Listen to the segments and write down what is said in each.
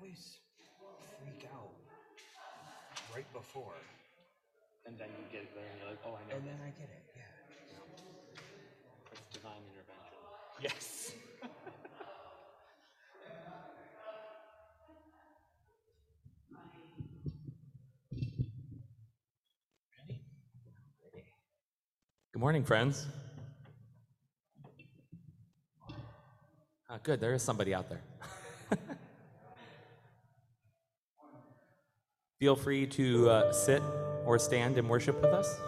always freak out right before. And then you get there and you're like, oh, I know. And then I get it, yeah. It's divine intervention. Yes. Good morning, friends. Uh, good, there is somebody out there. Feel free to uh, sit or stand and worship with us.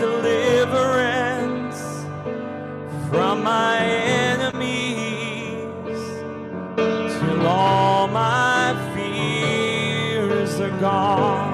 deliverance from my enemies till all my fears are gone.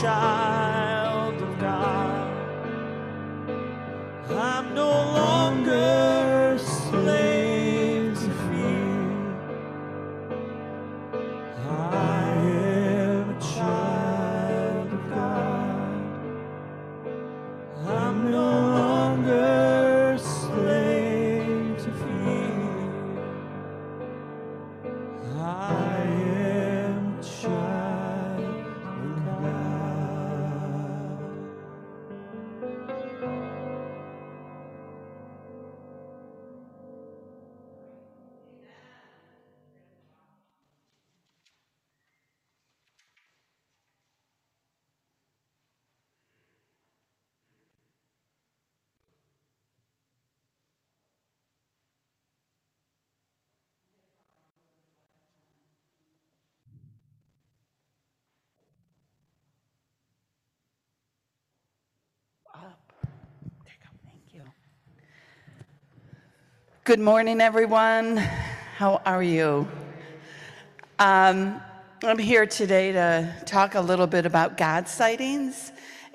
shine. Good morning, everyone. How are you? Um, I'm here today to talk a little bit about God sightings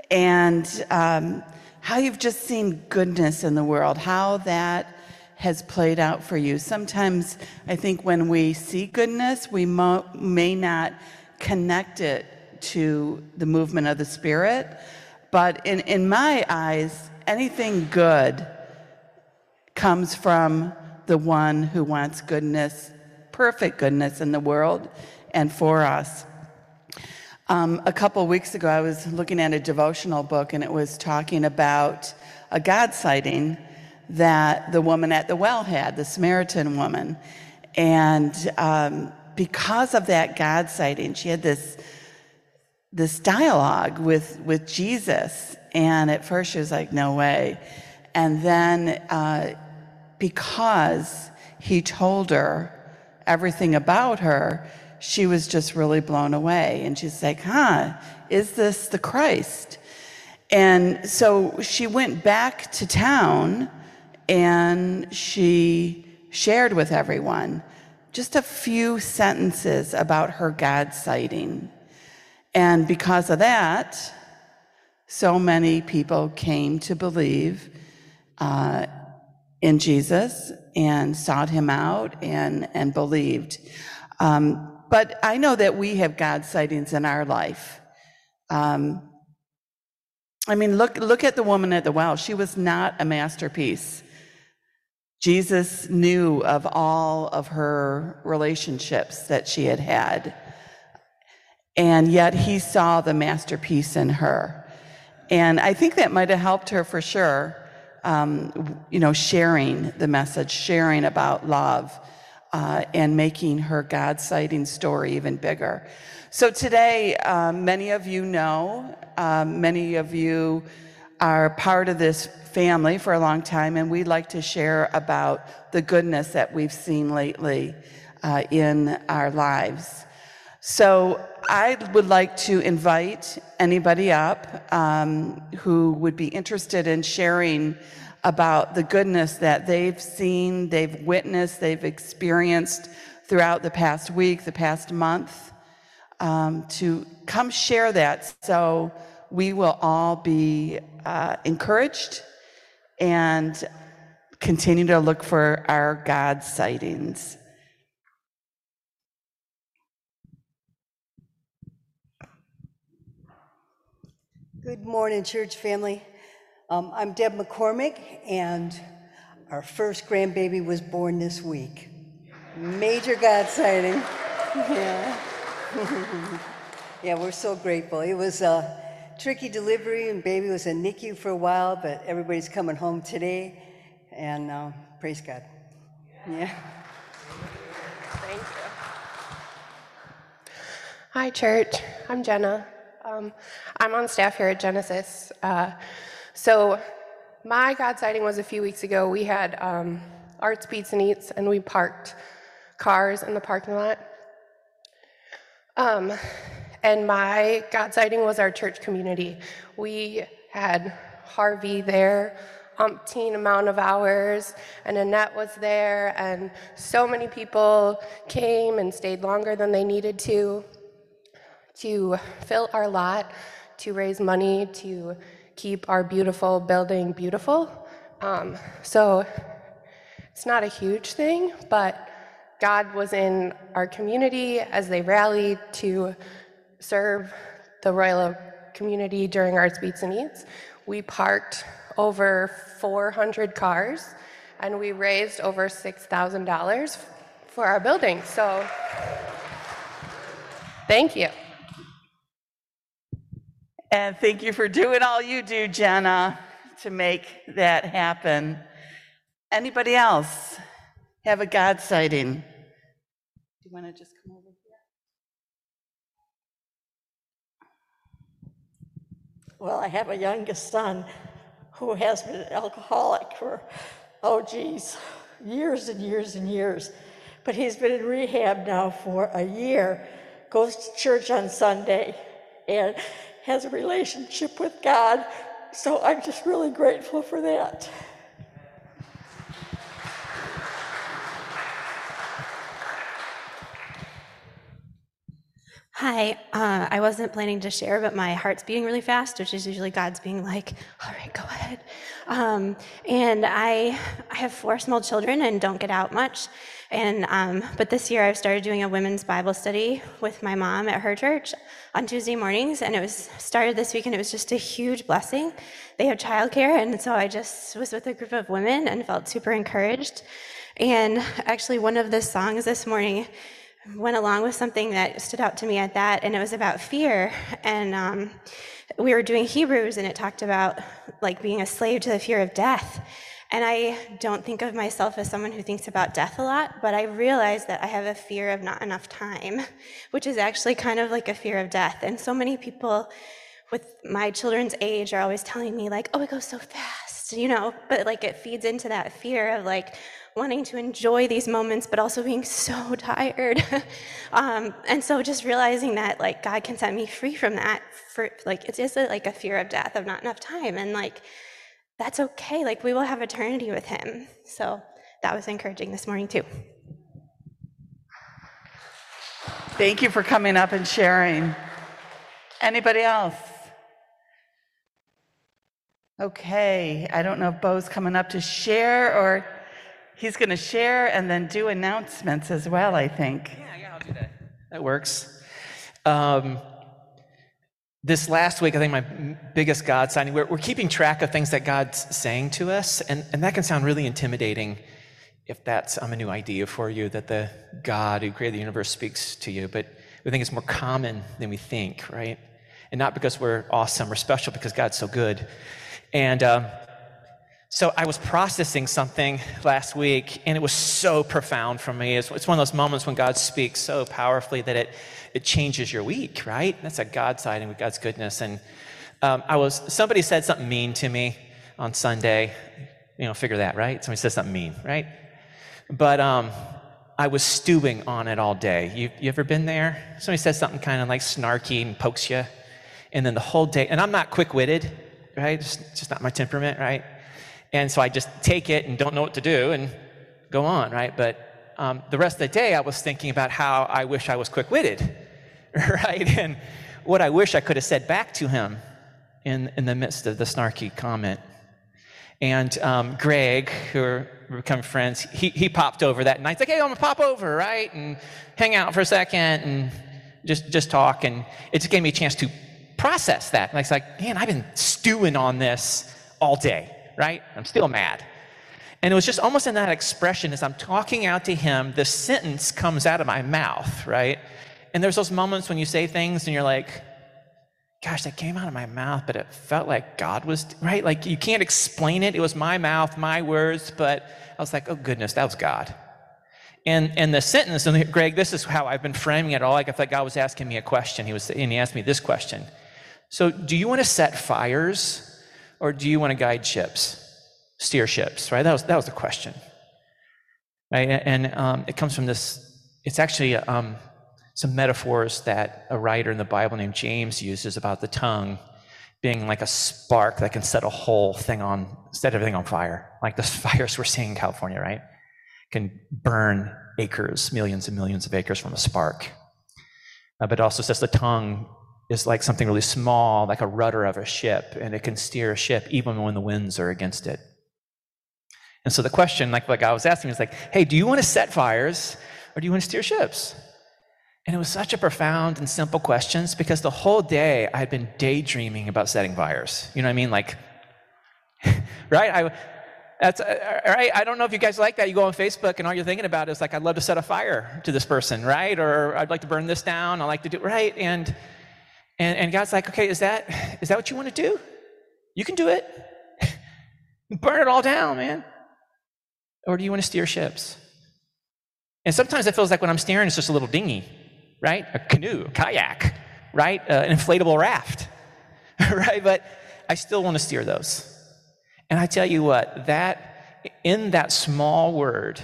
and um, how you've just seen goodness in the world, how that has played out for you. Sometimes I think when we see goodness, we mo- may not connect it to the movement of the Spirit, but in, in my eyes, anything good comes from the one who wants goodness, perfect goodness in the world and for us. Um, a couple weeks ago, I was looking at a devotional book and it was talking about a God sighting that the woman at the well had, the Samaritan woman. And um, because of that God sighting, she had this, this dialogue with, with Jesus. And at first she was like, no way. And then uh, because he told her everything about her, she was just really blown away. And she's like, huh, is this the Christ? And so she went back to town and she shared with everyone just a few sentences about her God sighting. And because of that, so many people came to believe uh, in Jesus and sought him out and, and believed. Um, but I know that we have God sightings in our life. Um, I mean, look, look at the woman at the well. She was not a masterpiece. Jesus knew of all of her relationships that she had had. And yet he saw the masterpiece in her. And I think that might have helped her for sure, um, you know, sharing the message, sharing about love, uh, and making her God sighting story even bigger. So today, um, many of you know, um, many of you are part of this family for a long time, and we'd like to share about the goodness that we've seen lately uh, in our lives. So I would like to invite anybody up um, who would be interested in sharing about the goodness that they've seen, they've witnessed, they've experienced throughout the past week, the past month, um, to come share that so we will all be uh, encouraged and continue to look for our God sightings. Good morning, church family. Um, I'm Deb McCormick, and our first grandbaby was born this week. Major God sighting. Yeah. yeah, we're so grateful. It was a tricky delivery, and baby was in NICU for a while, but everybody's coming home today, and uh, praise God. Yeah. Thank you. Hi, church. I'm Jenna. Um, I'm on staff here at Genesis. Uh, so, my God sighting was a few weeks ago. We had um, Arts, Beats, and Eats, and we parked cars in the parking lot. Um, and my God sighting was our church community. We had Harvey there, umpteen amount of hours, and Annette was there, and so many people came and stayed longer than they needed to to fill our lot, to raise money, to keep our beautiful building beautiful. Um, so it's not a huge thing, but God was in our community as they rallied to serve the Royal community during Arts Beats and Eats. We parked over 400 cars and we raised over $6,000 for our building. So thank you. And thank you for doing all you do, Jenna, to make that happen. Anybody else have a God sighting? Do you want to just come over here? Well, I have a youngest son who has been an alcoholic for, oh geez, years and years and years. But he's been in rehab now for a year, goes to church on Sunday, and has a relationship with God. So I'm just really grateful for that. Hi, uh, I wasn't planning to share, but my heart's beating really fast, which is usually God's being like, "All right, go ahead." Um, and I, I have four small children and don't get out much. And um, but this year I've started doing a women's Bible study with my mom at her church on Tuesday mornings, and it was started this week, and it was just a huge blessing. They have childcare, and so I just was with a group of women and felt super encouraged. And actually, one of the songs this morning went along with something that stood out to me at that, and it was about fear. And um, we were doing Hebrews, and it talked about like being a slave to the fear of death. And I don't think of myself as someone who thinks about death a lot, but I realize that I have a fear of not enough time, which is actually kind of like a fear of death. And so many people with my children's age are always telling me, like, oh, it goes so fast, you know, but like it feeds into that fear of like, wanting to enjoy these moments, but also being so tired. um, and so just realizing that like God can set me free from that. For like it is a, like a fear of death of not enough time, and like that's okay. Like we will have eternity with Him. So that was encouraging this morning too. Thank you for coming up and sharing. Anybody else? Okay, I don't know if Bo's coming up to share or he's going to share and then do announcements as well, I think. Yeah, yeah, I'll do that. That works. Um, this last week, I think my biggest God sighting, we're, we're keeping track of things that God's saying to us, and, and that can sound really intimidating if that's um, a new idea for you that the God who created the universe speaks to you. But we think it's more common than we think, right? And not because we're awesome or special, because God's so good. And um, so I was processing something last week, and it was so profound for me. It's, it's, one of those moments when God speaks so powerfully that it, it changes your week, right? That's a God sighting with God's goodness. And um, I was somebody said something mean to me on Sunday. You know, figure that, right? Somebody said something mean, right? But um, I was stewing on it all day. You, you ever been there? Somebody says something kind of like snarky and pokes you, and then the whole day. And I'm not quick-witted, right? It's just not my temperament, right? And so I just take it and don't know what to do and go on, right? But um, the rest of the day, I was thinking about how I wish I was quick witted, right? And what I wish I could have said back to him in, in the midst of the snarky comment. And um, Greg, who we become friends, he, he popped over that night. He's like, hey, I'm gonna pop over, right? And hang out for a second and just, just talk. And it just gave me a chance to process that. And I was like, man, I've been stewing on this all day right? I'm still mad. And it was just almost in that expression as I'm talking out to him, the sentence comes out of my mouth, right? And there's those moments when you say things and you're like, gosh, that came out of my mouth, but it felt like God was, right? Like you can't explain it. It was my mouth, my words, but I was like, oh goodness, that was God. And, and the sentence, and Greg, this is how I've been framing it all. Like I thought God was asking me a question. He was, and he asked me this question. So, do you want to set fires or do you want to guide ships, steer ships, right? That was, that was the question. Right? And um, it comes from this, it's actually um, some metaphors that a writer in the Bible named James uses about the tongue being like a spark that can set a whole thing on, set everything on fire. Like the fires we're seeing in California, right? Can burn acres, millions and millions of acres from a spark. Uh, but it also says the tongue is like something really small, like a rudder of a ship, and it can steer a ship even when the winds are against it. And so the question, like, like I was asking, is like, hey, do you want to set fires or do you want to steer ships? And it was such a profound and simple question because the whole day I had been daydreaming about setting fires. You know what I mean? Like, right? I, that's uh, right. I don't know if you guys like that. You go on Facebook and all you're thinking about is like, I'd love to set a fire to this person, right? Or I'd like to burn this down. I like to do right. And and, and God's like, okay, is that, is that what you want to do? You can do it. Burn it all down, man. Or do you want to steer ships? And sometimes it feels like when I'm steering, it's just a little dinghy, right? A canoe, a kayak, right? Uh, an inflatable raft, right? But I still want to steer those. And I tell you what, that, in that small word,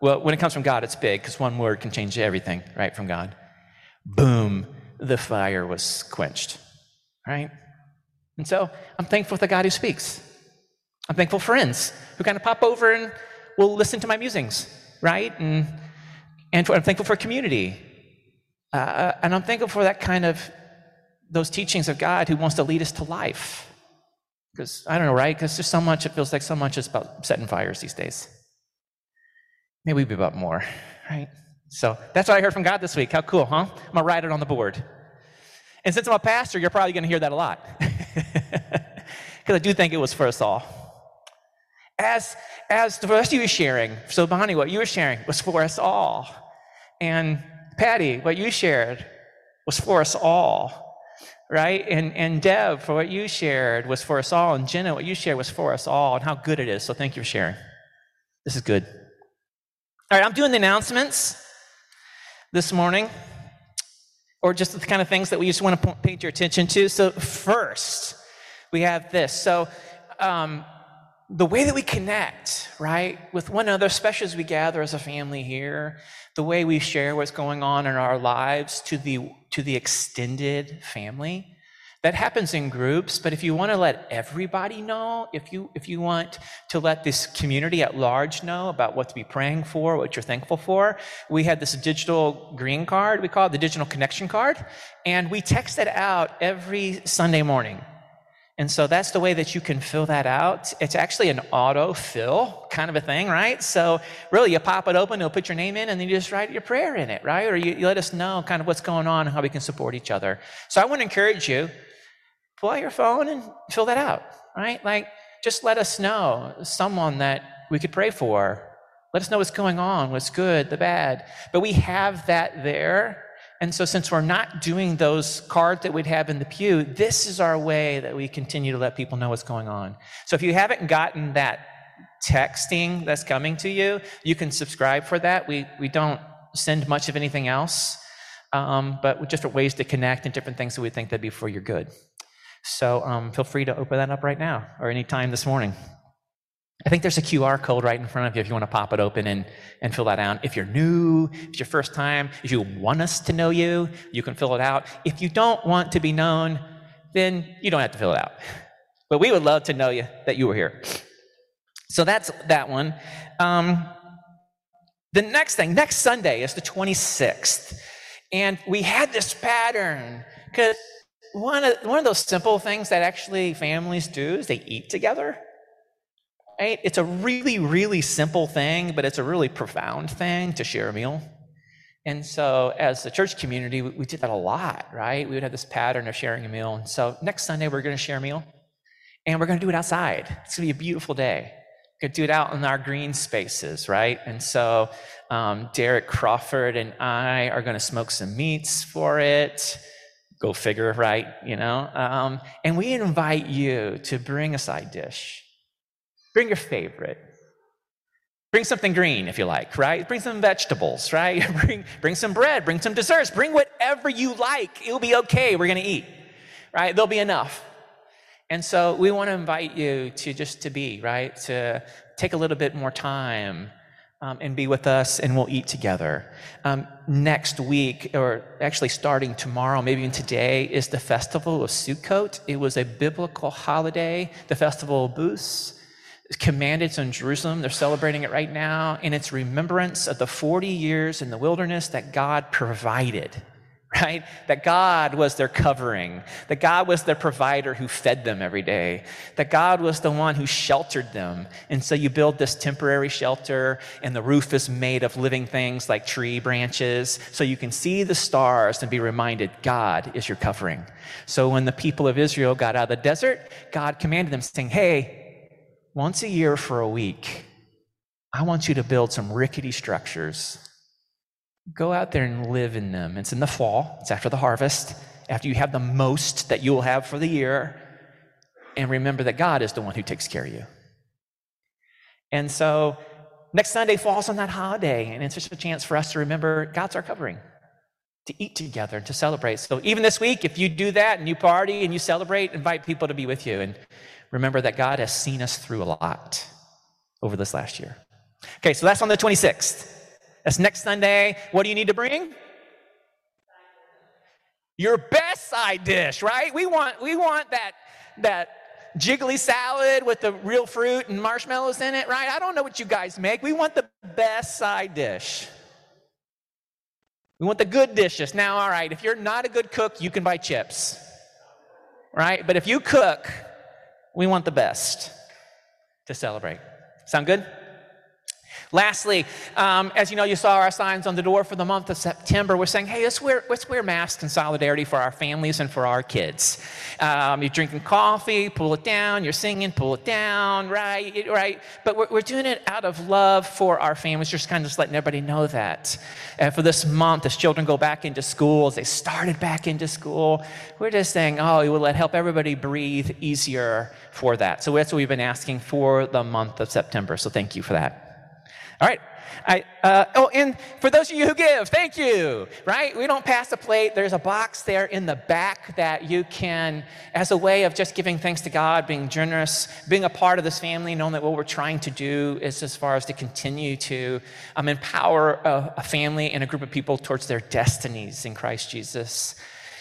well, when it comes from God, it's big because one word can change everything, right, from God. Boom the fire was quenched. Right? And so I'm thankful for the God who speaks. I'm thankful for friends who kind of pop over and will listen to my musings, right? And, and for, I'm thankful for community. Uh, and I'm thankful for that kind of those teachings of God who wants to lead us to life. Because I don't know, right? Because there's so much, it feels like so much is about setting fires these days. Maybe we'd be about more, right? So that's what I heard from God this week. How cool, huh? I'm gonna write it on the board. And since I'm a pastor, you're probably gonna hear that a lot. Because I do think it was for us all. As as the rest of you sharing, so Bonnie, what you were sharing was for us all. And Patty, what you shared was for us all, right? And, and Deb, for what you shared was for us all. And Jenna, what you shared was for us all, and how good it is. So thank you for sharing. This is good. All right, I'm doing the announcements this morning, or just the kind of things that we just want to paint your attention to. So, first, we have this. So, um, the way that we connect, right, with one another, especially as we gather as a family here, the way we share what's going on in our lives to the to the extended family, that happens in groups. But if you want to let everybody know, if you if you want to let this community at large know about what to be praying for, what you're thankful for, we had this digital green card. We call it the digital connection card, and we text it out every Sunday morning. And so that's the way that you can fill that out. It's actually an auto fill kind of a thing, right? So really, you pop it open, you'll put your name in, and then you just write your prayer in it, right? Or you, you let us know kind of what's going on and how we can support each other. So I want to encourage you, pull out your phone and fill that out, right? Like, just let us know someone that we could pray for. Let us know what's going on, what's good, the bad. But we have that there and so, since we're not doing those cards that we'd have in the pew, this is our way that we continue to let people know what's going on. So, if you haven't gotten that texting that's coming to you, you can subscribe for that. We, we don't send much of anything else, um, but different ways to connect and different things that we think that'd be for your good. So, um, feel free to open that up right now or anytime this morning. I think there's a QR code right in front of you if you want to pop it open and, and fill that out. If you're new, if it's your first time, if you want us to know you, you can fill it out. If you don't want to be known, then you don't have to fill it out. But we would love to know you that you were here. So that's that one. Um, the next thing, next Sunday is the 26th. And we had this pattern because one of, one of those simple things that actually families do is they eat together. Right? It's a really, really simple thing, but it's a really profound thing to share a meal. And so, as a church community, we, we did that a lot, right? We would have this pattern of sharing a meal. And so, next Sunday, we're going to share a meal, and we're going to do it outside. It's going to be a beautiful day. We're going to do it out in our green spaces, right? And so, um, Derek Crawford and I are going to smoke some meats for it. Go figure, right? You know? Um, and we invite you to bring a side dish Bring your favorite. Bring something green if you like, right? Bring some vegetables, right? bring, bring some bread, bring some desserts, bring whatever you like. It'll be okay. We're going to eat, right? There'll be enough. And so we want to invite you to just to be, right? To take a little bit more time um, and be with us and we'll eat together. Um, next week, or actually starting tomorrow, maybe even today, is the Festival of Sukkot. It was a biblical holiday, the Festival of Booths commanded. In Jerusalem. They're celebrating it right now. And it's remembrance of the 40 years in the wilderness that God provided, right? That God was their covering. That God was their provider who fed them every day. That God was the one who sheltered them. And so you build this temporary shelter, and the roof is made of living things like tree branches, so you can see the stars and be reminded God is your covering. So when the people of Israel got out of the desert, God commanded them, saying, Hey, once a year for a week, I want you to build some rickety structures. Go out there and live in them. It's in the fall, it's after the harvest, after you have the most that you will have for the year. And remember that God is the one who takes care of you. And so next Sunday falls on that holiday, and it's just a chance for us to remember God's our covering, to eat together, and to celebrate. So even this week, if you do that and you party and you celebrate, invite people to be with you. And remember that God has seen us through a lot over this last year. Okay, so that's on the 26th. That's next Sunday. What do you need to bring? Your best side dish, right? We want we want that that jiggly salad with the real fruit and marshmallows in it, right? I don't know what you guys make. We want the best side dish. We want the good dishes. Now, all right, if you're not a good cook, you can buy chips. Right? But if you cook, we want the best to celebrate. Sound good? Lastly, um, as you know, you saw our signs on the door for the month of September. We're saying, hey, let's wear, let's wear masks in solidarity for our families and for our kids. Um, you're drinking coffee, pull it down. You're singing, pull it down, right? Right? But we're, we're doing it out of love for our families, just kind of just letting everybody know that. Uh, for this month, as children go back into school, as they started back into school, we're just saying, oh, it will let help everybody breathe easier for that. So that's what we've been asking for the month of September. So thank you for that. All right. I, uh, oh, and for those of you who give, thank you. Right? We don't pass a plate. There's a box there in the back that you can, as a way of just giving thanks to God, being generous, being a part of this family, knowing that what we're trying to do is as far as to continue to um, empower a, a family and a group of people towards their destinies in Christ Jesus.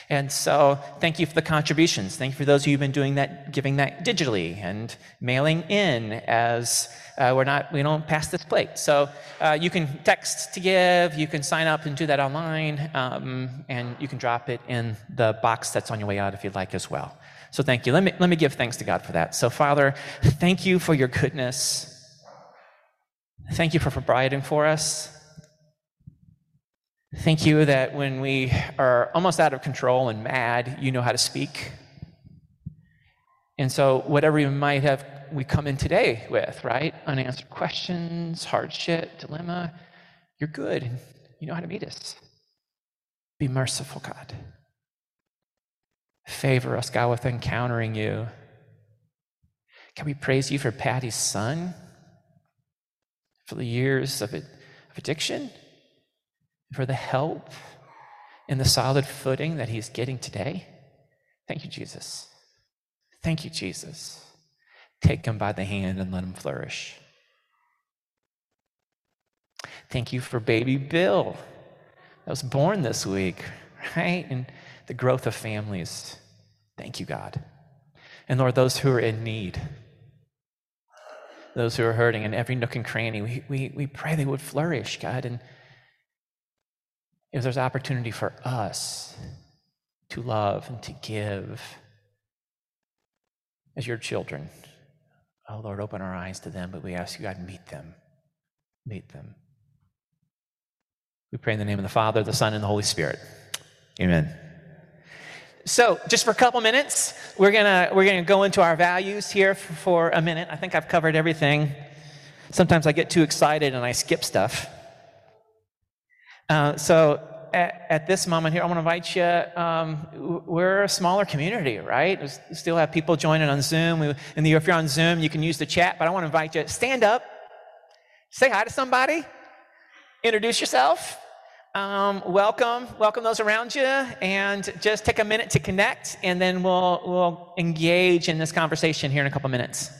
And so, thank you for the contributions. Thank you for those of you who've been doing that, giving that digitally and mailing in as uh, we're not, we don't pass this plate. So, uh, you can text to give, you can sign up and do that online, um, and you can drop it in the box that's on your way out if you'd like as well. So, thank you. Let me, let me give thanks to God for that. So, Father, thank you for your goodness. Thank you for providing for us. Thank you that when we are almost out of control and mad, you know how to speak. And so, whatever you might have, we come in today with, right? Unanswered questions, hardship, dilemma, you're good. You know how to meet us. Be merciful, God. Favor us, God, with encountering you. Can we praise you for Patty's son? For the years of addiction? For the help and the solid footing that he's getting today. Thank you, Jesus. Thank you, Jesus. Take him by the hand and let him flourish. Thank you for baby Bill that was born this week, right? And the growth of families. Thank you, God. And Lord, those who are in need, those who are hurting in every nook and cranny, we, we, we pray they would flourish, God. And if there's opportunity for us to love and to give as your children, oh Lord, open our eyes to them, but we ask you, God, meet them. Meet them. We pray in the name of the Father, the Son, and the Holy Spirit. Amen. So, just for a couple minutes, we're gonna we're gonna go into our values here for, for a minute. I think I've covered everything. Sometimes I get too excited and I skip stuff. Uh, so at, at, this moment here, I want to invite you. Um, we're a smaller community, right? We still have people joining on Zoom. And if you're on Zoom, you can use the chat. But I want to invite you. Stand up, say hi to somebody, introduce yourself. Um, welcome, welcome those around you, and just take a minute to connect, and then we'll we'll engage in this conversation here in a couple minutes.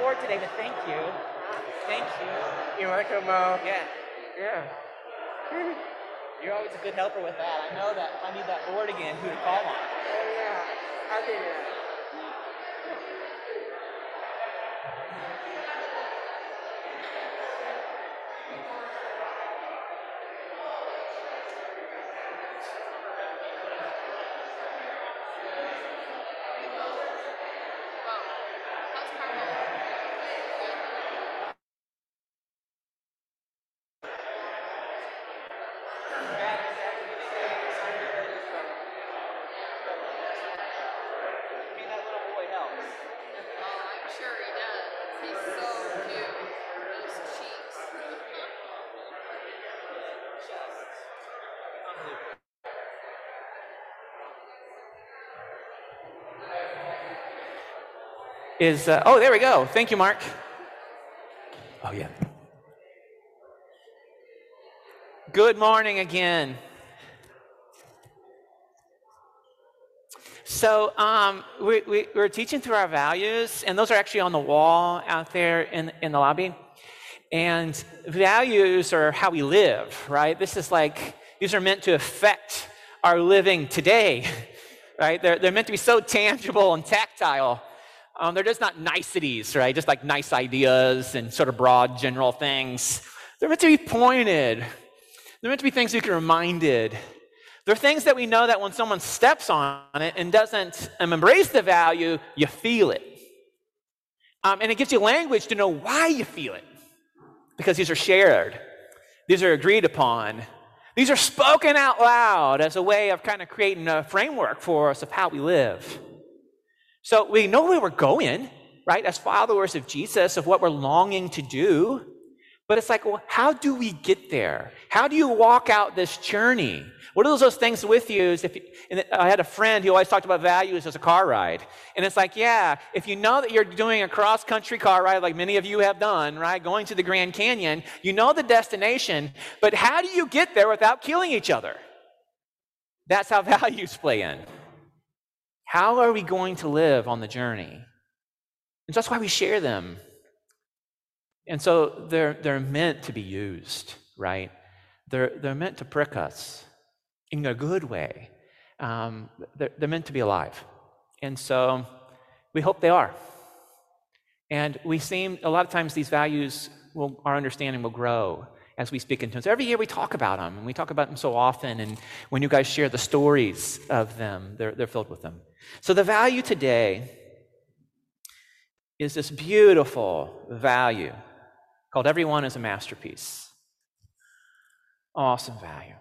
Board today, but thank you. Thank you. You're welcome, Mom. Uh, yeah. Yeah. You're always a good helper with that. I know that if I need that board again, who to call on. Oh, yeah. I'll do that Is uh, oh, there we go. Thank you, Mark. Oh yeah. Good morning again. So um, we, we, we're teaching through our values, and those are actually on the wall out there in, in the lobby. And values are how we live, right? This is like, these are meant to affect our living today, right? They're, they're meant to be so tangible and tactile. Um, they're just not niceties, right? Just like nice ideas and sort of broad general things. They're meant to be pointed. They're meant to be things we can reminded. They're things that we know that when someone steps on it and doesn't um, embrace the value, you feel it. Um, and it gives you language to know why you feel it. Because these are shared, these are agreed upon, these are spoken out loud as a way of kind of creating a framework for us of how we live. So we know where we're going, right, as followers of Jesus, of what we're longing to do. But it's like, well, how do we get there? How do you walk out this journey? What are those things with you? Is if you, I had a friend who always talked about values as a car ride. And it's like, yeah, if you know that you're doing a cross country car ride, like many of you have done, right, going to the Grand Canyon, you know the destination, but how do you get there without killing each other? That's how values play in. How are we going to live on the journey? And that's why we share them. And so they're, they're meant to be used, right? They're, they're meant to prick us in a good way. Um, they're, they're meant to be alive. And so we hope they are. And we seem, a lot of times, these values, will, our understanding will grow as we speak in. So every year we talk about them, and we talk about them so often. And when you guys share the stories of them, they're, they're filled with them. So the value today is this beautiful value called Everyone is a Masterpiece. Awesome value.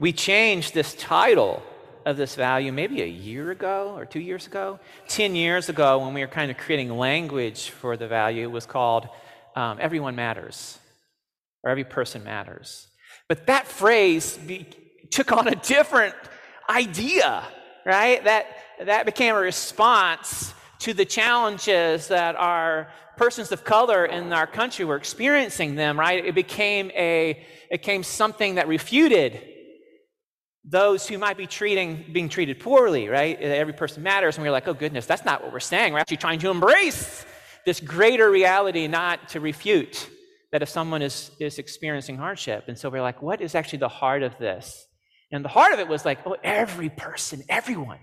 We changed this title of this value maybe a year ago or two years ago. Ten years ago, when we were kind of creating language for the value, it was called um, Everyone Matters or Every Person Matters. But that phrase be, took on a different idea, right? That, that became a response to the challenges that our persons of color in our country were experiencing them, right? It became a, it became something that refuted those who might be treating, being treated poorly, right? Every person matters. And we we're like, oh goodness, that's not what we're saying. We're actually trying to embrace this greater reality, not to refute that if someone is, is experiencing hardship. And so we're like, what is actually the heart of this? And the heart of it was like, oh, every person, everyone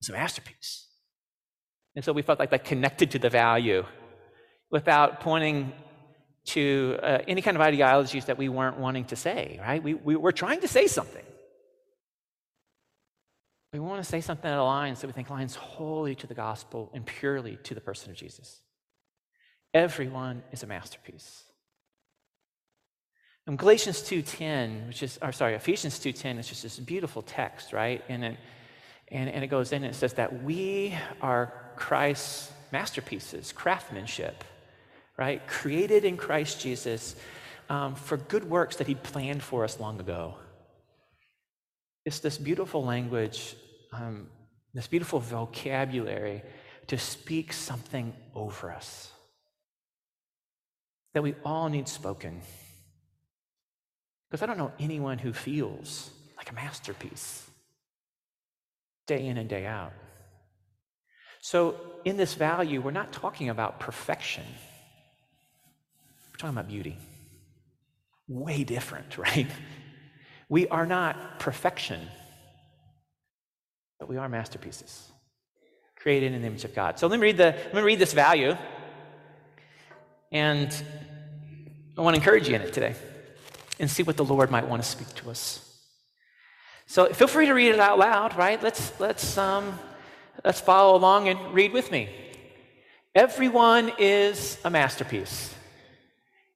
is a masterpiece. And so we felt like that connected to the value without pointing to uh, any kind of ideologies that we weren't wanting to say, right? We, we were trying to say something. We want to say something that aligns, that we think aligns wholly to the gospel and purely to the person of Jesus. Everyone is a masterpiece. And Galatians 2.10, which is, or sorry, Ephesians 2.10 is just this beautiful text, right? And it, and, and it goes in and it says that we are Christ's masterpieces, craftsmanship, right? Created in Christ Jesus um, for good works that he planned for us long ago. It's this beautiful language, um, this beautiful vocabulary to speak something over us that we all need spoken. Because I don't know anyone who feels like a masterpiece day in and day out. So, in this value, we're not talking about perfection, we're talking about beauty. Way different, right? We are not perfection, but we are masterpieces, created in the image of God. So let me read, the, let me read this value, and I want to encourage you in it today and see what the Lord might want to speak to us. So feel free to read it out loud, right? Let's, let's, um, let's follow along and read with me. Everyone is a masterpiece.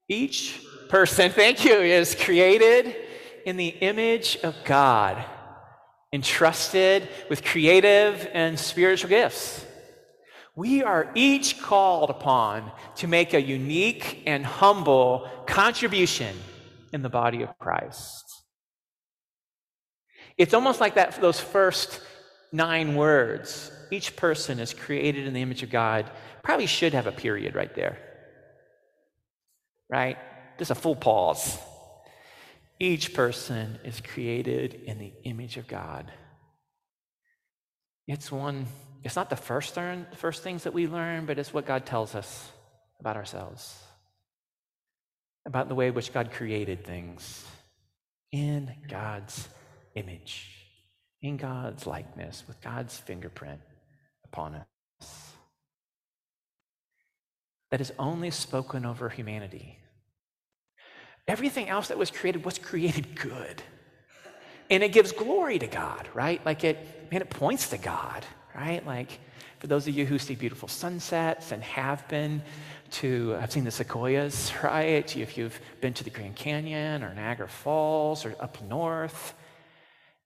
Each person, thank you, is created in the image of God, entrusted with creative and spiritual gifts. We are each called upon to make a unique and humble contribution in the body of Christ. It's almost like that those first nine words. Each person is created in the image of God. Probably should have a period right there. Right? Just a full pause. Each person is created in the image of God. It's one, it's not the first, learn, first things that we learn, but it's what God tells us about ourselves, about the way in which God created things in God's image, in God's likeness, with God's fingerprint upon us. That is only spoken over humanity. Everything else that was created was created good. And it gives glory to God, right? Like it, man, it points to God, right? Like for those of you who see beautiful sunsets and have been to, I've seen the sequoias, right? If you've been to the Grand Canyon or Niagara Falls or up north,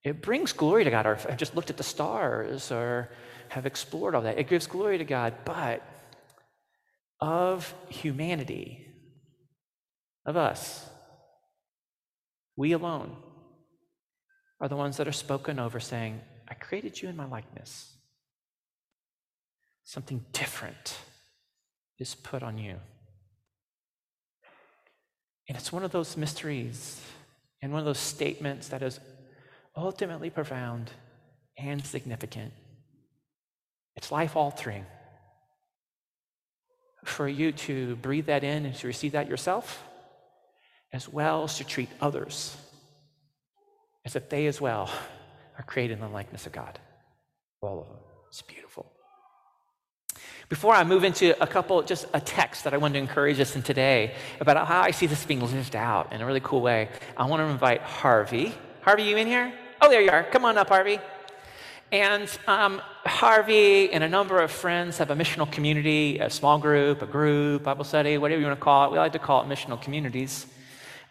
it brings glory to God. Or have just looked at the stars or have explored all that, it gives glory to God. But of humanity, of us, we alone are the ones that are spoken over, saying, I created you in my likeness. Something different is put on you. And it's one of those mysteries and one of those statements that is ultimately profound and significant. It's life altering. For you to breathe that in and to receive that yourself, as well as to treat others as if they as well are created in the likeness of God. All of them. It's beautiful. Before I move into a couple, just a text that I want to encourage us in today about how I see this being lived out in a really cool way, I want to invite Harvey. Harvey, you in here? Oh, there you are. Come on up, Harvey. And um, Harvey and a number of friends have a missional community, a small group, a group, Bible study, whatever you want to call it. We like to call it missional communities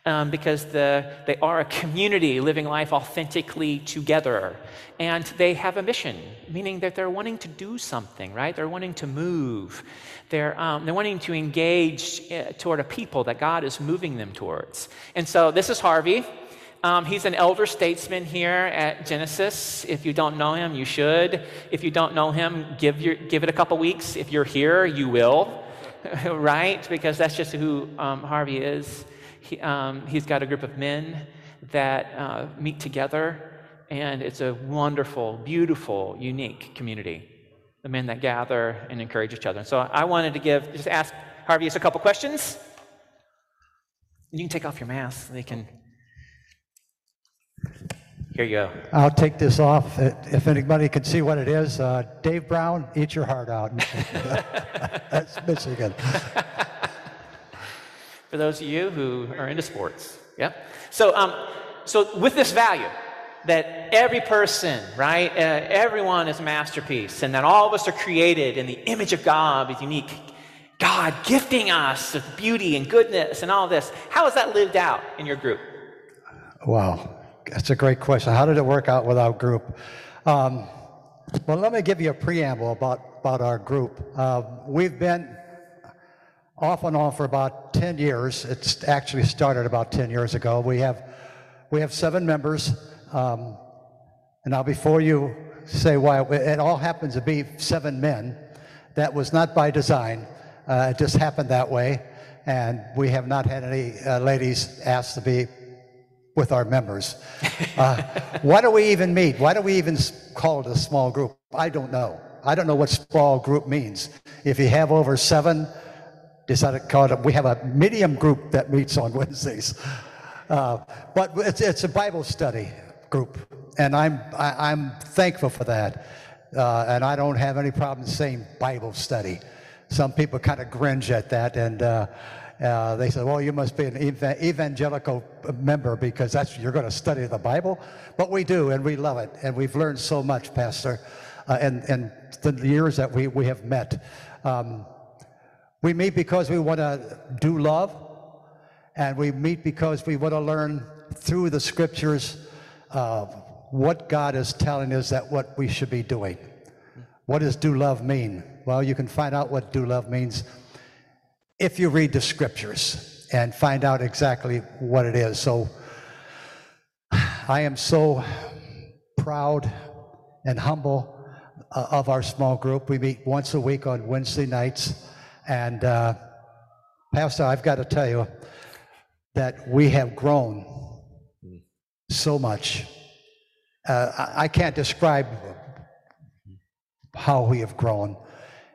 um, because the, they are a community living life authentically together. And they have a mission, meaning that they're wanting to do something, right? They're wanting to move. They're, um, they're wanting to engage uh, toward a people that God is moving them towards. And so this is Harvey. Um, he's an elder statesman here at Genesis. If you don't know him, you should. If you don't know him, give, your, give it a couple weeks. If you're here, you will, right? Because that's just who um, Harvey is. He, um, he's got a group of men that uh, meet together, and it's a wonderful, beautiful, unique community. The men that gather and encourage each other. And so I wanted to give, just ask Harvey just a couple questions. You can take off your mask. They can. Here you go. I'll take this off. If anybody can see what it is, uh, Dave Brown, eat your heart out. That's Michigan for those of you who are into sports. Yeah. So, um, so with this value, that every person, right, uh, everyone is a masterpiece, and that all of us are created in the image of God with unique God gifting us with beauty and goodness and all this. How is that lived out in your group? Wow, that's a great question. How did it work out with our group? Um, well, let me give you a preamble about, about our group. Uh, we've been off and on for about 10 years. It's actually started about 10 years ago. We have, we have seven members. Um, and now, before you say why, it all happens to be seven men. That was not by design, uh, it just happened that way. And we have not had any uh, ladies asked to be with our members. Uh, why do we even meet? Why do we even call it a small group? I don't know. I don't know what small group means. If you have over seven, decided to we have a medium group that meets on Wednesdays. Uh, but it's, it's a Bible study group, and I'm, I, I'm thankful for that. Uh, and I don't have any problem saying Bible study. Some people kind of cringe at that, and uh, uh, they say, "Well, you must be an eva- evangelical member because that's you're going to study the Bible." But we do, and we love it, and we've learned so much, Pastor, uh, and and the years that we we have met. Um, we meet because we want to do love, and we meet because we want to learn through the Scriptures uh, what God is telling us that what we should be doing. What does do love mean? Well, you can find out what do love means if you read the scriptures and find out exactly what it is. So I am so proud and humble uh, of our small group. We meet once a week on Wednesday nights. And uh, Pastor, I've got to tell you that we have grown so much. Uh, I, I can't describe how we have grown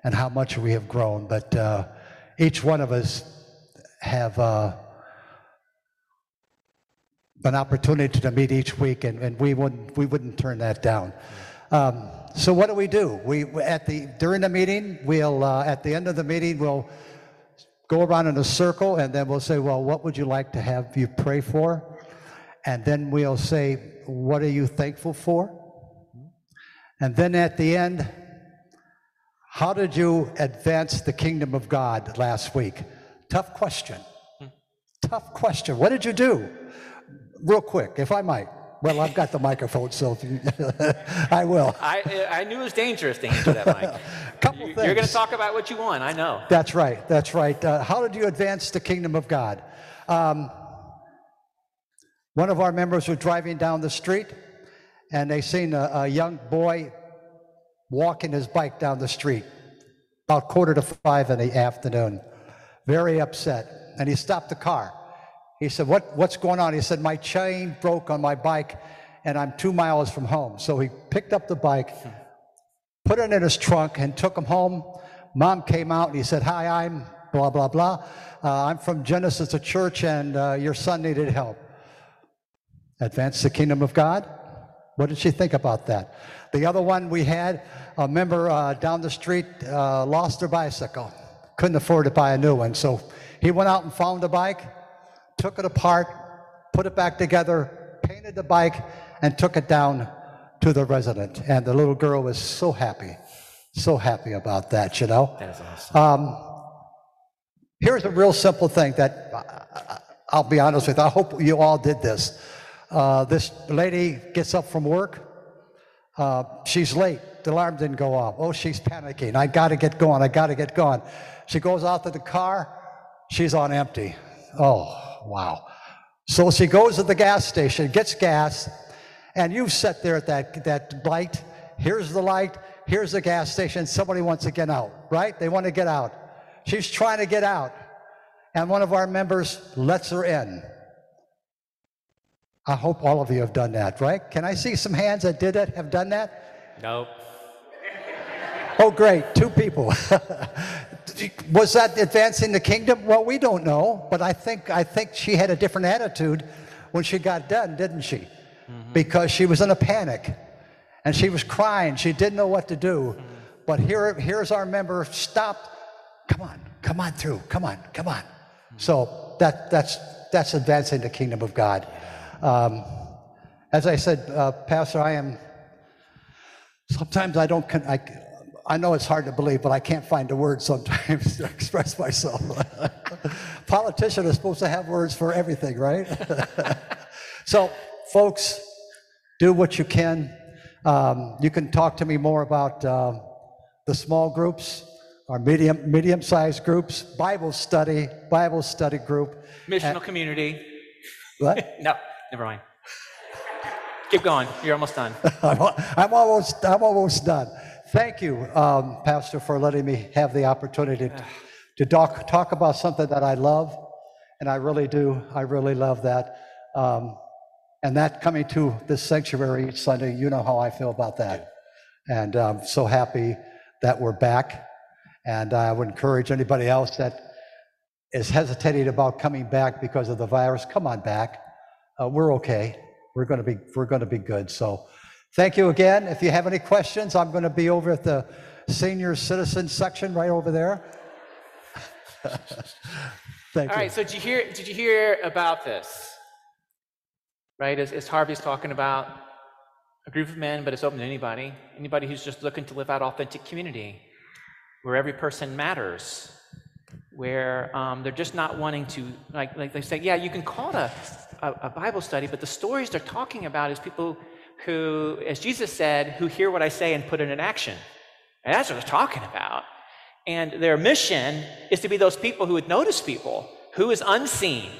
and how much we have grown, but uh, each one of us have uh, an opportunity to meet each week, and, and we wouldn't we wouldn't turn that down. Um, so what do we do? We at the during the meeting, we'll uh, at the end of the meeting, we'll go around in a circle, and then we'll say, "Well, what would you like to have you pray for?" And then we'll say, "What are you thankful for?" And then at the end, how did you advance the kingdom of God last week? Tough question. Tough question. What did you do? Real quick, if I might. Well, I've got the microphone, so if you, I will. I, I knew it was dangerous to answer that, Mike. Couple you, are going to talk about what you want, I know. That's right. That's right. Uh, how did you advance the kingdom of God? Um, one of our members was driving down the street, and they seen a, a young boy walking his bike down the street about quarter to five in the afternoon. Very upset, and he stopped the car. He said, what, "What's going on?" He said, "My chain broke on my bike, and I'm two miles from home." So he picked up the bike, put it in his trunk, and took him home. Mom came out and he said, Hi, I'm blah, blah, blah. Uh, I'm from Genesis, church, and uh, your son needed help. Advance the kingdom of God? What did she think about that? The other one we had, a member uh, down the street uh, lost her bicycle, couldn't afford to buy a new one. So he went out and found a bike, took it apart, put it back together, painted the bike, and took it down to the resident. And the little girl was so happy, so happy about that, you know? That is awesome. Um, here's a real simple thing that I'll be honest with you. I hope you all did this. Uh, this lady gets up from work. Uh, she's late. The alarm didn't go off. Oh, she's panicking. I got to get going. I got to get going. She goes out to the car. She's on empty. Oh, wow. So she goes to the gas station, gets gas, and you sit there at that, that light. Here's the light. Here's the gas station. Somebody wants to get out, right? They want to get out. She's trying to get out. And one of our members lets her in. I hope all of you have done that, right? Can I see some hands that did that, have done that? Nope. Oh, great, two people. Was that advancing the kingdom? Well, we don't know, but I think I think she had a different attitude when she got done, didn't she? Because she was in a panic, and she was crying. She didn't know what to do. But here, here's our member stopped. Come on, come on through. Come on, come on. So that that's that's advancing the kingdom of God. Um, as I said, uh, Pastor, I am. Sometimes I don't. Con- I, I know it's hard to believe, but I can't find a word sometimes to express myself. Politicians are supposed to have words for everything, right? so, folks, do what you can. Um, you can talk to me more about uh, the small groups, our medium medium-sized groups, Bible study, Bible study group. Missional community. What? No, never mind. Keep going. You're almost done. I'm, I'm almost I'm almost done. Thank you, um, Pastor, for letting me have the opportunity to, to talk talk about something that I love, and I really do. I really love that. Um, and that coming to this sanctuary each Sunday, you know how I feel about that, and I'm so happy that we're back. And I would encourage anybody else that is hesitating about coming back because of the virus, come on back. Uh, we're okay. We're going to be we're going to be good. So, thank you again. If you have any questions, I'm going to be over at the senior citizen section right over there. thank All you. right, so did you hear, did you hear about this? Right, as, as Harvey's talking about a group of men, but it's open to anybody, anybody who's just looking to live out authentic community, where every person matters, where um, they're just not wanting to, like, like they say, yeah, you can call it a, a, a Bible study, but the stories they're talking about is people who, as Jesus said, who hear what I say and put it in action. And that's what they're talking about. And their mission is to be those people who would notice people, who is unseen,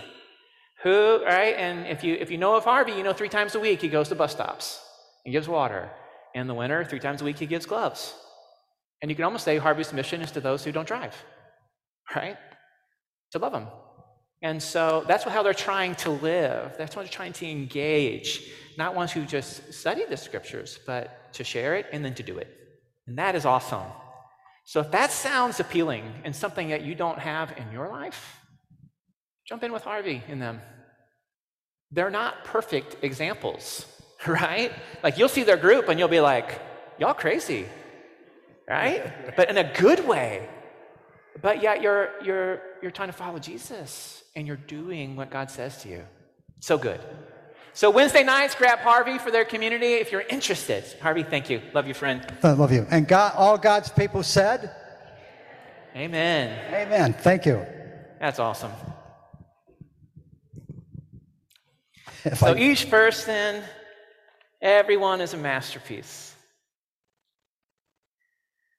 who, right? And if you if you know of Harvey, you know three times a week he goes to bus stops and gives water. In the winter, three times a week he gives gloves. And you can almost say Harvey's mission is to those who don't drive, right? To love them. And so that's how they're trying to live. That's what they're trying to engage. Not ones who just study the scriptures, but to share it and then to do it. And that is awesome. So if that sounds appealing and something that you don't have in your life, jump in with Harvey and them. They're not perfect examples, right? Like you'll see their group and you'll be like, y'all crazy, right? but in a good way. But yet you're you're you're trying to follow Jesus and you're doing what God says to you. So good. So Wednesday nights, grab Harvey for their community if you're interested. Harvey, thank you. Love you, friend. I love you. And God, all God's people said, Amen. Amen. Thank you. That's awesome. If So I- each person, everyone is a masterpiece.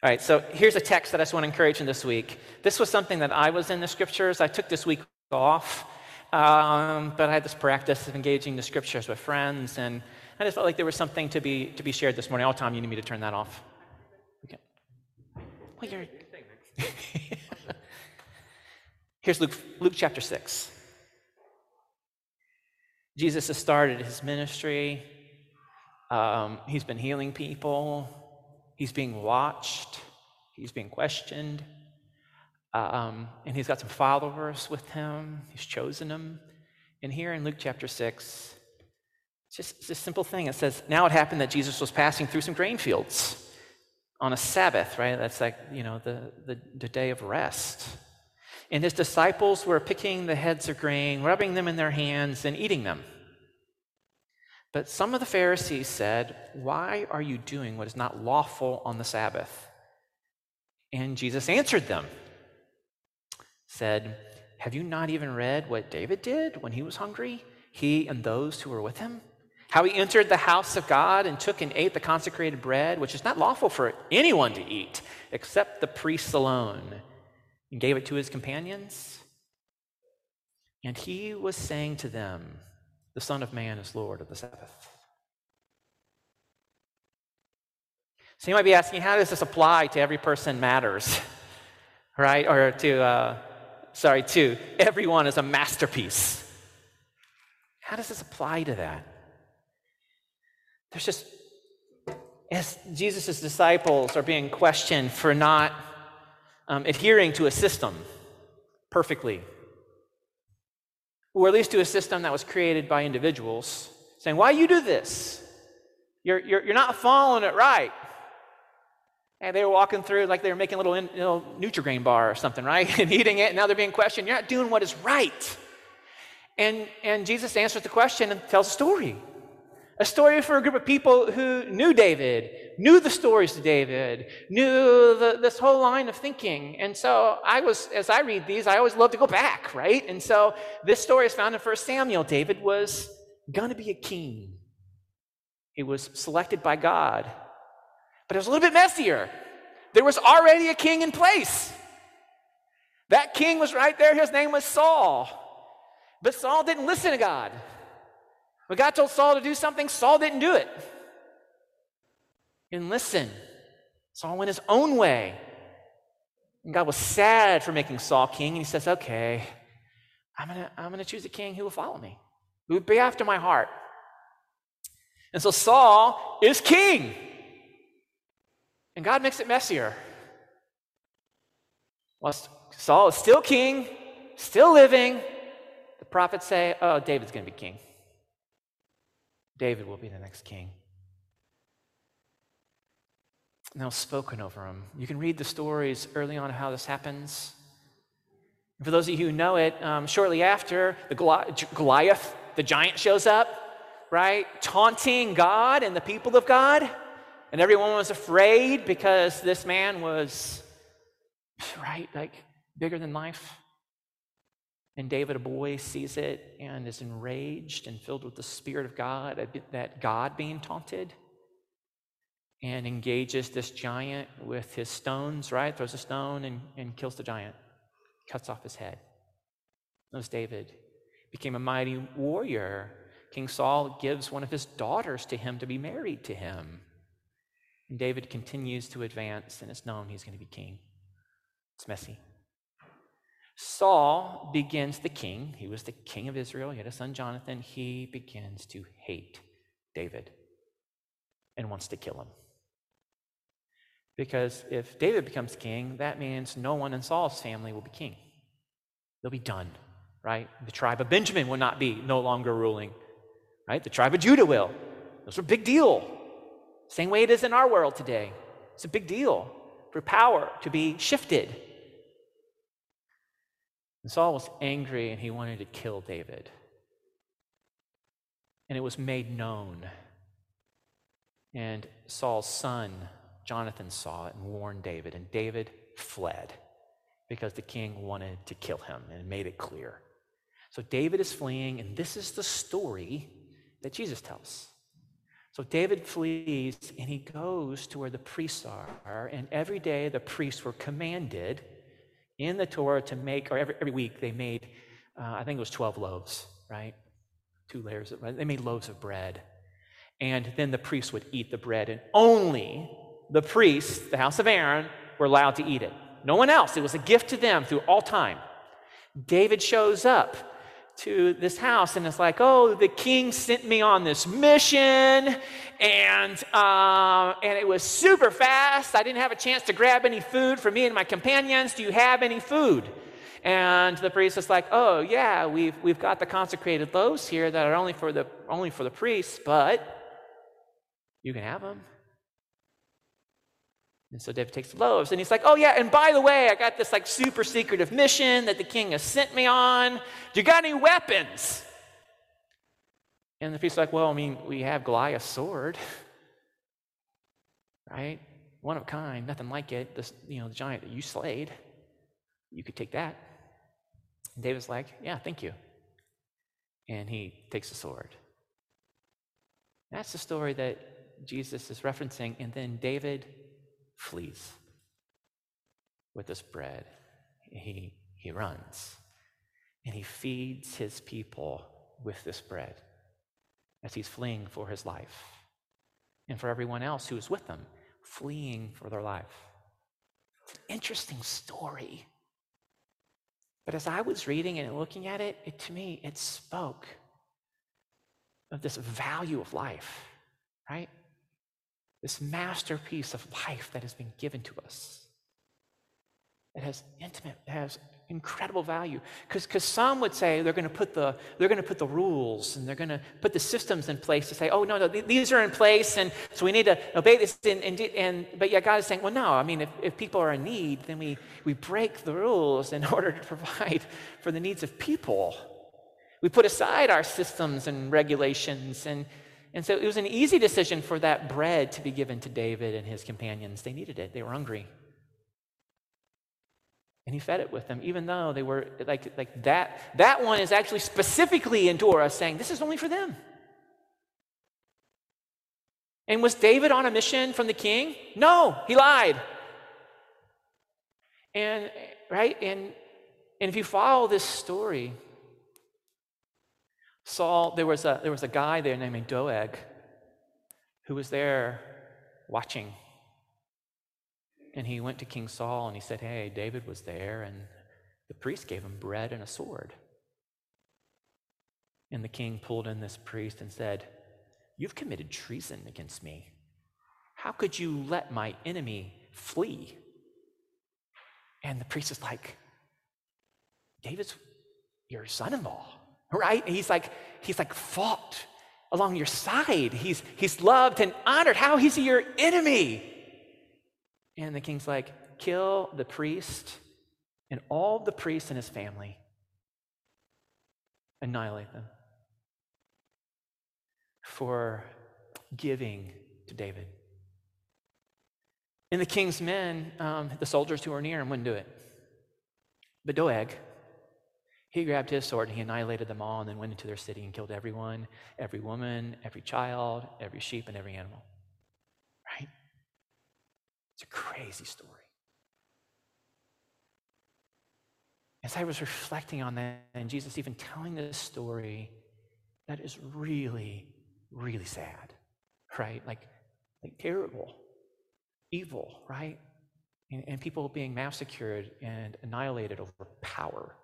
All right, so here's a text that I just want to encourage in this week. This was something that I was in the scriptures. I took this week off, um, but I had this practice of engaging the scriptures with friends, and I just felt like there was something to be to be shared this morning. Oh, Tom, you need me to turn that off? Okay. Well, you're. Here's Luke, Luke chapter 6. Jesus has started his ministry. Um, he's been healing people. He's being watched. He's being questioned. Um, and he's got some followers with him. He's chosen them. And here in Luke chapter 6, it's just it's a simple thing. It says, Now it happened that Jesus was passing through some grain fields on a Sabbath, right? That's like, you know, the, the, the day of rest. And his disciples were picking the heads of grain, rubbing them in their hands, and eating them. But some of the Pharisees said, Why are you doing what is not lawful on the Sabbath? And Jesus answered them, said, Have you not even read what David did when he was hungry, he and those who were with him? How he entered the house of God and took and ate the consecrated bread, which is not lawful for anyone to eat except the priests alone, and gave it to his companions? And he was saying to them, The Son of Man is Lord of the Sabbath. So you might be asking, how does this apply to every person matters? Right? Or to, uh, sorry, to everyone is a masterpiece. How does this apply to that? There's just, as Jesus' disciples are being questioned for not um, adhering to a system perfectly, or at least to a system that was created by individuals, saying, Why you do this? You're, you're, you're not following it right. And they were walking through like they were making a little, in, little Nutrigrain bar or something, right? and eating it, and now they're being questioned. You're not doing what is right. And, and Jesus answers the question and tells a story. A story for a group of people who knew David, knew the stories of David, knew the, this whole line of thinking. And so I was, as I read these, I always love to go back, right? And so this story is found in 1 Samuel. David was going to be a king. He was selected by God. But it was a little bit messier. There was already a king in place. That king was right there. His name was Saul. But Saul didn't listen to God. When God told Saul to do something, Saul didn't do it. Didn't listen. Saul went his own way. And God was sad for making Saul king, and he says, Okay, I'm gonna, I'm gonna choose a king who will follow me, who would be after my heart. And so Saul is king. And God makes it messier. While Saul is still king, still living, the prophets say, oh, David's to be king. David will be the next king. Now spoken over him. You can read the stories early on of how this happens. And for those of you who know it, um, shortly after, the Goliath, the giant, shows up, right? Taunting God and the people of God. And everyone was afraid because this man was, right, like bigger than life. And David, a boy, sees it and is enraged and filled with the Spirit of God, that God being taunted, and engages this giant with his stones, right? Throws a stone and, and kills the giant, cuts off his head. Knows David. Became a mighty warrior. King Saul gives one of his daughters to him to be married to him. And David continues to advance, and it's known he's going to be king. It's messy. Saul begins the king. He was the king of Israel. He had a son, Jonathan. He begins to hate David and wants to kill him. Because if David becomes king, that means no one in Saul's family will be king. They'll be done, right? The tribe of Benjamin will not be no longer ruling, right? The tribe of Judah will. Those are a big deal. Same way it is in our world today. It's a big deal for power to be shifted. And Saul was angry and he wanted to kill David. And it was made known. And Saul's son, Jonathan, saw it and warned David. And David fled because the king wanted to kill him and made it clear. So David is fleeing, and this is the story that Jesus tells. So David flees and he goes to where the priests are, and every day the priests were commanded in the Torah to make, or every, every week they made, uh, I think it was 12 loaves, right? Two layers of, they made loaves of bread. And then the priests would eat the bread, and only the priests, the house of Aaron, were allowed to eat it. No one else. It was a gift to them through all time. David shows up to this house and it's like, oh, the king sent me on this mission and, uh, and it was super fast. I didn't have a chance to grab any food for me and my companions. Do you have any food? And the priest is like, oh, yeah, we've, we've got the consecrated loaves here that are only for the, only for the priests, but you can have them. And so David takes the loaves and he's like, Oh, yeah, and by the way, I got this like super secretive mission that the king has sent me on. Do you got any weapons? And the priest's like, Well, I mean, we have Goliath's sword, right? One of a kind, nothing like it. This, you know, the giant that you slayed. You could take that. And David's like, Yeah, thank you. And he takes the sword. That's the story that Jesus is referencing. And then David flees with this bread. He, he runs and he feeds his people with this bread as he's fleeing for his life and for everyone else who is with him, fleeing for their life. It's an interesting story. But as I was reading and looking at it, it to me, it spoke of this value of life, right? This masterpiece of life that has been given to us. It has intimate, it has incredible value. Because some would say they're going to put the they're going to put the rules and they're going to put the systems in place to say, oh no, no, these are in place, and so we need to obey this. And, and, and but yeah, God is saying, well, no. I mean, if, if people are in need, then we we break the rules in order to provide for the needs of people. We put aside our systems and regulations and and so it was an easy decision for that bread to be given to David and his companions. They needed it, they were hungry. And he fed it with them, even though they were like, like that. That one is actually specifically in Torah saying, This is only for them. And was David on a mission from the king? No, he lied. And right, and and if you follow this story, Saul, there was a, there was a guy there named Doeg who was there watching. And he went to King Saul and he said, Hey, David was there, and the priest gave him bread and a sword. And the king pulled in this priest and said, You've committed treason against me. How could you let my enemy flee? And the priest is like, David's your son-in-law, right? And he's like, he's like fought along your side. He's he's loved and honored. How is he your enemy? And the king's like, kill the priest and all the priests and his family. Annihilate them for giving to David. And the king's men, um, the soldiers who were near him, wouldn't do it. But Doeg, he grabbed his sword and he annihilated them all and then went into their city and killed everyone, every woman, every child, every sheep, and every animal. Right? It's a crazy story. As I was reflecting on that, and Jesus even telling this story, that is really, really sad, right? Like, like terrible, evil, right? And, and people being massacred and annihilated over power,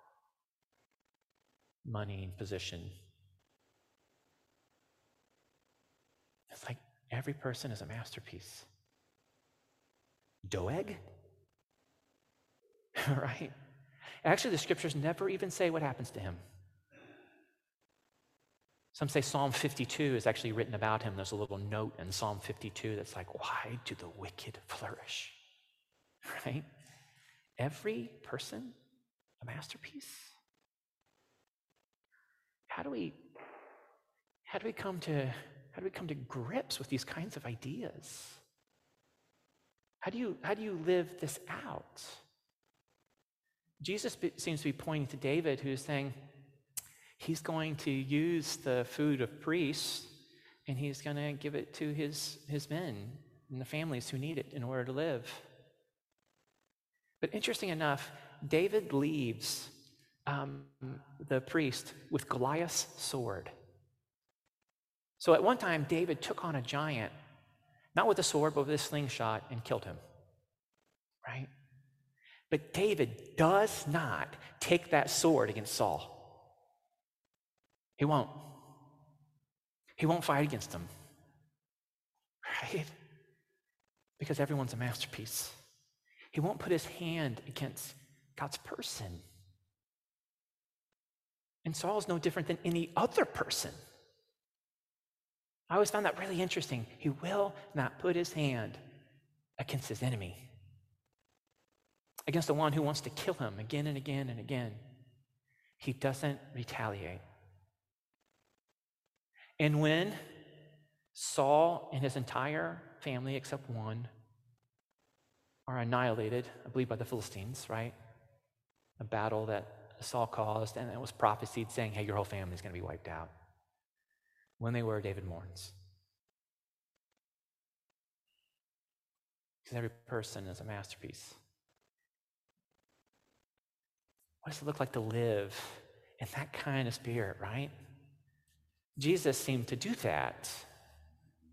money, and position. It's like every person is a masterpiece. Doeg? right? Actually, the scriptures never even say what happens to him. Some say Psalm 52 is actually written about him. There's a little note in Psalm 52 that's like, Why do the wicked flourish? Right? Every person a masterpiece. How do we how do we come to how do we come to grips with these kinds of ideas? How do you how do you live this out? Jesus seems to be pointing to David, who's saying he's going to use the food of priests and he's going to give it to his, his men and the families who need it in order to live. But interesting enough, David leaves um, the priest with Goliath's sword. So at one time, David took on a giant, not with a sword, but with a slingshot, and killed him. Right? But David does not take that sword against Saul. He won't. He won't fight against him. Right? Because everyone's a masterpiece. He won't put his hand against God's person. And Saul is no different than any other person. I always found that really interesting. He will not put his hand against his enemy against the one who wants to kill him again and again and again. He doesn't retaliate. And when Saul and his entire family, except one, are annihilated, I believe by the Philistines, right? A battle that Saul caused, and it was prophesied saying, hey, your whole family is going to be wiped out. When they were, David mourns. Because every person is a masterpiece. What does it look like to live in that kind of spirit, right? Jesus seemed to do that.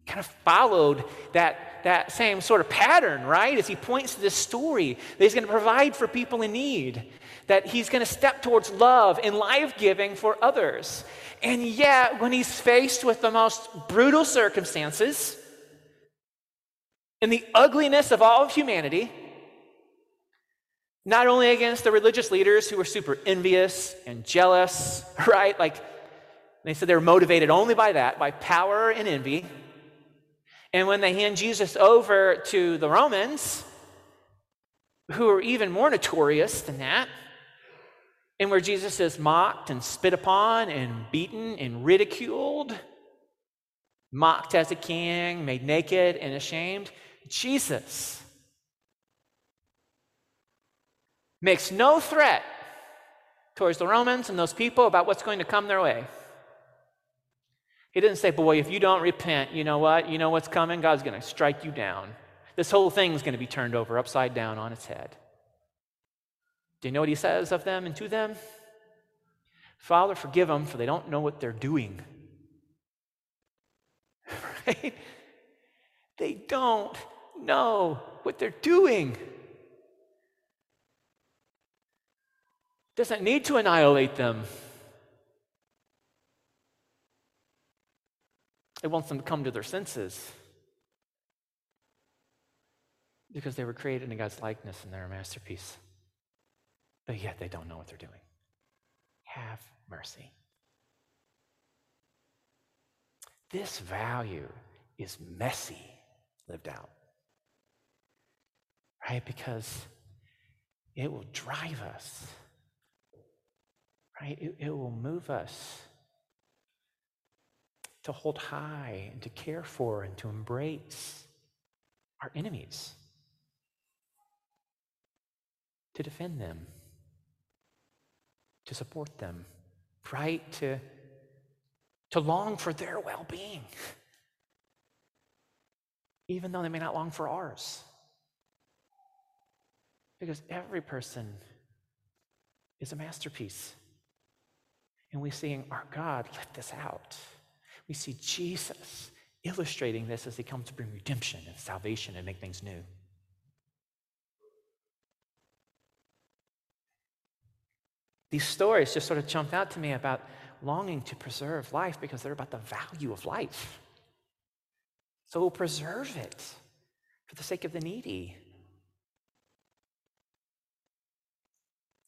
Kind of followed that, that same sort of pattern, right? As he points to this story that he's going to provide for people in need, that he's going to step towards love and life giving for others. And yet, when he's faced with the most brutal circumstances and the ugliness of all of humanity, not only against the religious leaders who were super envious and jealous, right? Like they said they were motivated only by that, by power and envy. And when they hand Jesus over to the Romans, who are even more notorious than that, and where Jesus is mocked and spit upon and beaten and ridiculed, mocked as a king, made naked and ashamed, Jesus makes no threat towards the Romans and those people about what's going to come their way. He didn't say, Boy, if you don't repent, you know what? You know what's coming? God's going to strike you down. This whole thing is going to be turned over upside down on its head. Do you know what he says of them and to them? Father, forgive them, for they don't know what they're doing. right? They don't know what they're doing. doesn't need to annihilate them. It wants them to come to their senses because they were created in God's likeness and they're a masterpiece. But yet they don't know what they're doing. Have mercy. This value is messy lived out. Right? Because it will drive us. Right? It, it will move us to hold high and to care for and to embrace our enemies, to defend them, to support them, right? To, to long for their well being, even though they may not long for ours. Because every person is a masterpiece. And we see our God live this out. We see Jesus illustrating this as he comes to bring redemption and salvation and make things new. These stories just sort of jumped out to me about longing to preserve life because they're about the value of life. So we'll preserve it for the sake of the needy.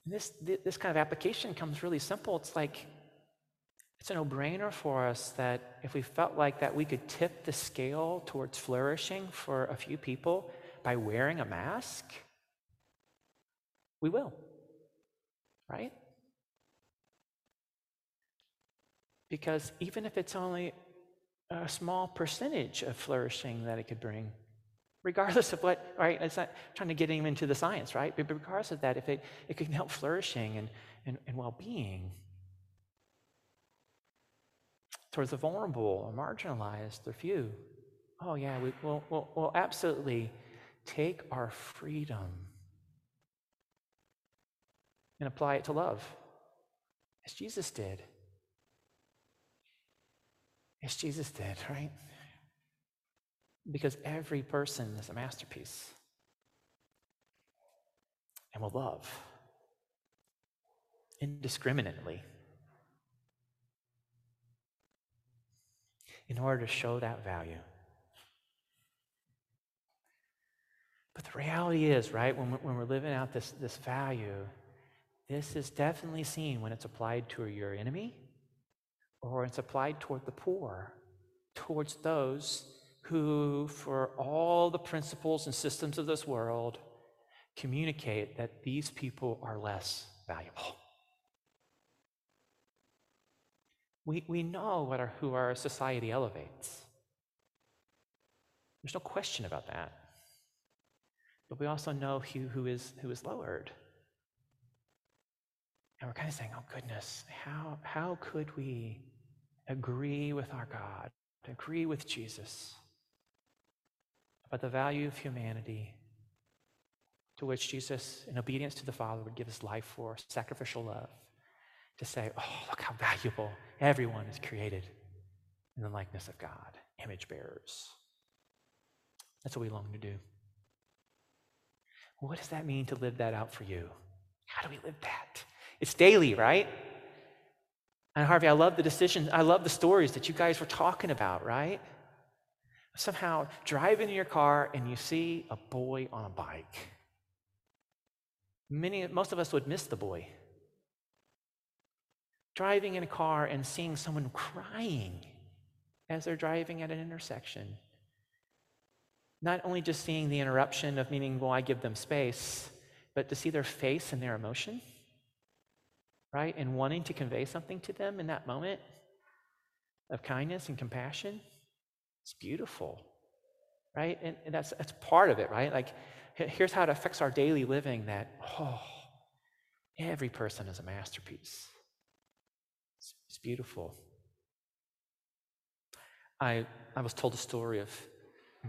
And this, this kind of application comes really simple. It's like it's a no brainer for us that if we felt like that we could tip the scale towards flourishing for a few people by wearing a mask, we will. Right? Because even if it's only a small percentage of flourishing that it could bring, regardless of what, right? It's not trying to get him into the science, right? But regardless of that, if it, it can help flourishing and, and, and well being towards the vulnerable or marginalized, the few, oh, yeah, we, will we'll, we'll absolutely take our freedom and apply it to love, as Jesus did. As Jesus did, right? Because every person is a masterpiece and will love indiscriminately in order to show that value. But the reality is, right, when we're, when we're living out this, this value, this is definitely seen when it's applied to your enemy or it's applied toward the poor, towards those who, for all the principles and systems of this world, communicate that these people are less valuable. We, we know what our, who our society elevates. There's no question about that. But we also know who, who, is, who is lowered. And we're kind of saying, oh, goodness, how, how could we agree with our God, agree with Jesus about the value of humanity to which Jesus, in obedience to the Father, would give his life for sacrificial love? To say, oh, look how valuable everyone is created in the likeness of God, image bearers. That's what we long to do. What does that mean to live that out for you? How do we live that? It's daily, right? And Harvey, I love the decisions, I love the stories that you guys were talking about, right? Somehow drive into your car and you see a boy on a bike. Many, most of us would miss the boy. Driving in a car and seeing someone crying as they're driving at an intersection. Not only just seeing the interruption of meaning, well, I give them space, but to see their face and their emotion right? And wanting to convey something to them in that moment of kindness and compassion. It's beautiful, right? And, and that's, that's part of it, right? Like, here's how it affects our daily living that, oh, every person is a masterpiece. It's, it's beautiful. I, I was told a story of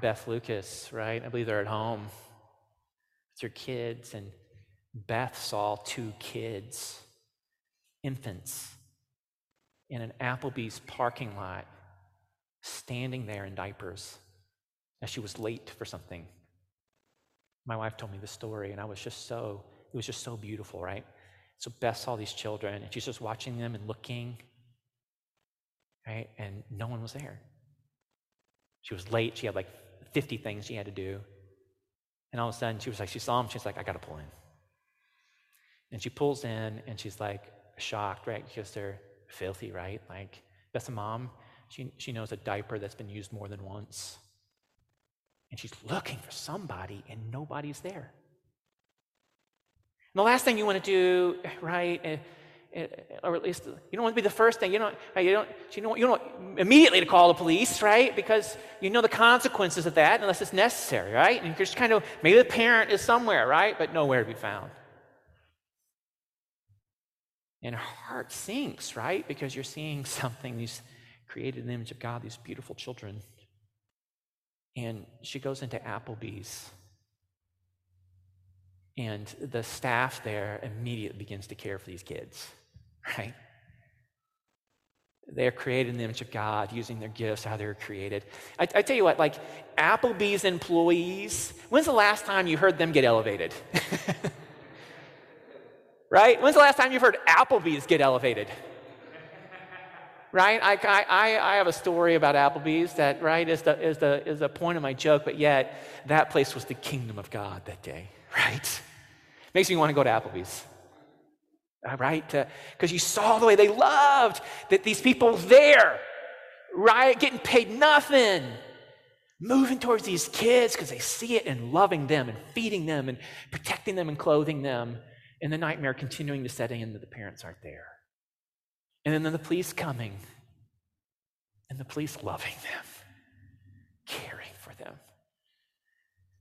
Beth Lucas, right? I believe they're at home. with your kids, and Beth saw two kids infants in an Applebee's parking lot standing there in diapers as she was late for something. My wife told me the story, and I was just so, it was just so beautiful, right? So Beth saw these children, and she's just watching them and looking, right? And no one was there. She was late. She had like 50 things she had to do. And all of a sudden, she was like, she saw him. She's like, I got to pull in. And she pulls in and she's like shocked, right? Because they're filthy, right? Like, that's a mom. She, she knows a diaper that's been used more than once. And she's looking for somebody, and nobody's there. And the last thing you want to do, right, eh, eh, or at least you don't want to be the first thing. You don't, you don't, you don't, you don't immediately to call the police, right? Because you know the consequences of that unless it's necessary, right? And you're just kind of maybe the parent is somewhere, right, but nowhere to be found. And heart sinks, right? Because you're seeing something, these created in the image of God, these beautiful children. And she goes into Applebee's. And the staff there immediately begins to care for these kids, right? They're created in the image of God, using their gifts, how they're created. I, I tell you what, like Applebee's employees, when's the last time you heard them get elevated? right? When's the last time you've heard Applebee's get elevated? right? I, I, I have a story about Applebee's that, right, is the, is, the, is the point of my joke, but yet that place was the kingdom of God that day, right? Makes me want to go to Applebee's. right? Because uh, you saw the way they loved that these people there, right, getting paid nothing, moving towards these kids because they see it and loving them and feeding them and protecting them and clothing them. And the nightmare continuing to set in that the parents aren't there. And then the police coming, and the police loving them, caring for them.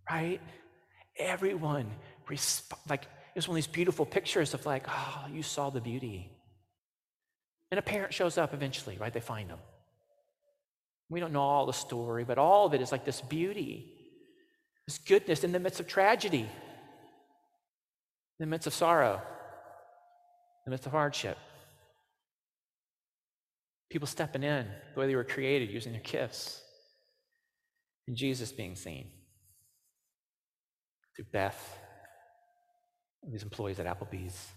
Right? Everyone, resp- like, it was one of these beautiful pictures of, like, oh, you saw the beauty. And a parent shows up eventually, right? They find them. We don't know all the story, but all of it is like this beauty, this goodness in the midst of tragedy, in the midst of sorrow, in the midst of hardship. People stepping in the way they were created, using their gifts. And Jesus being seen through Beth, these employees at Applebee's,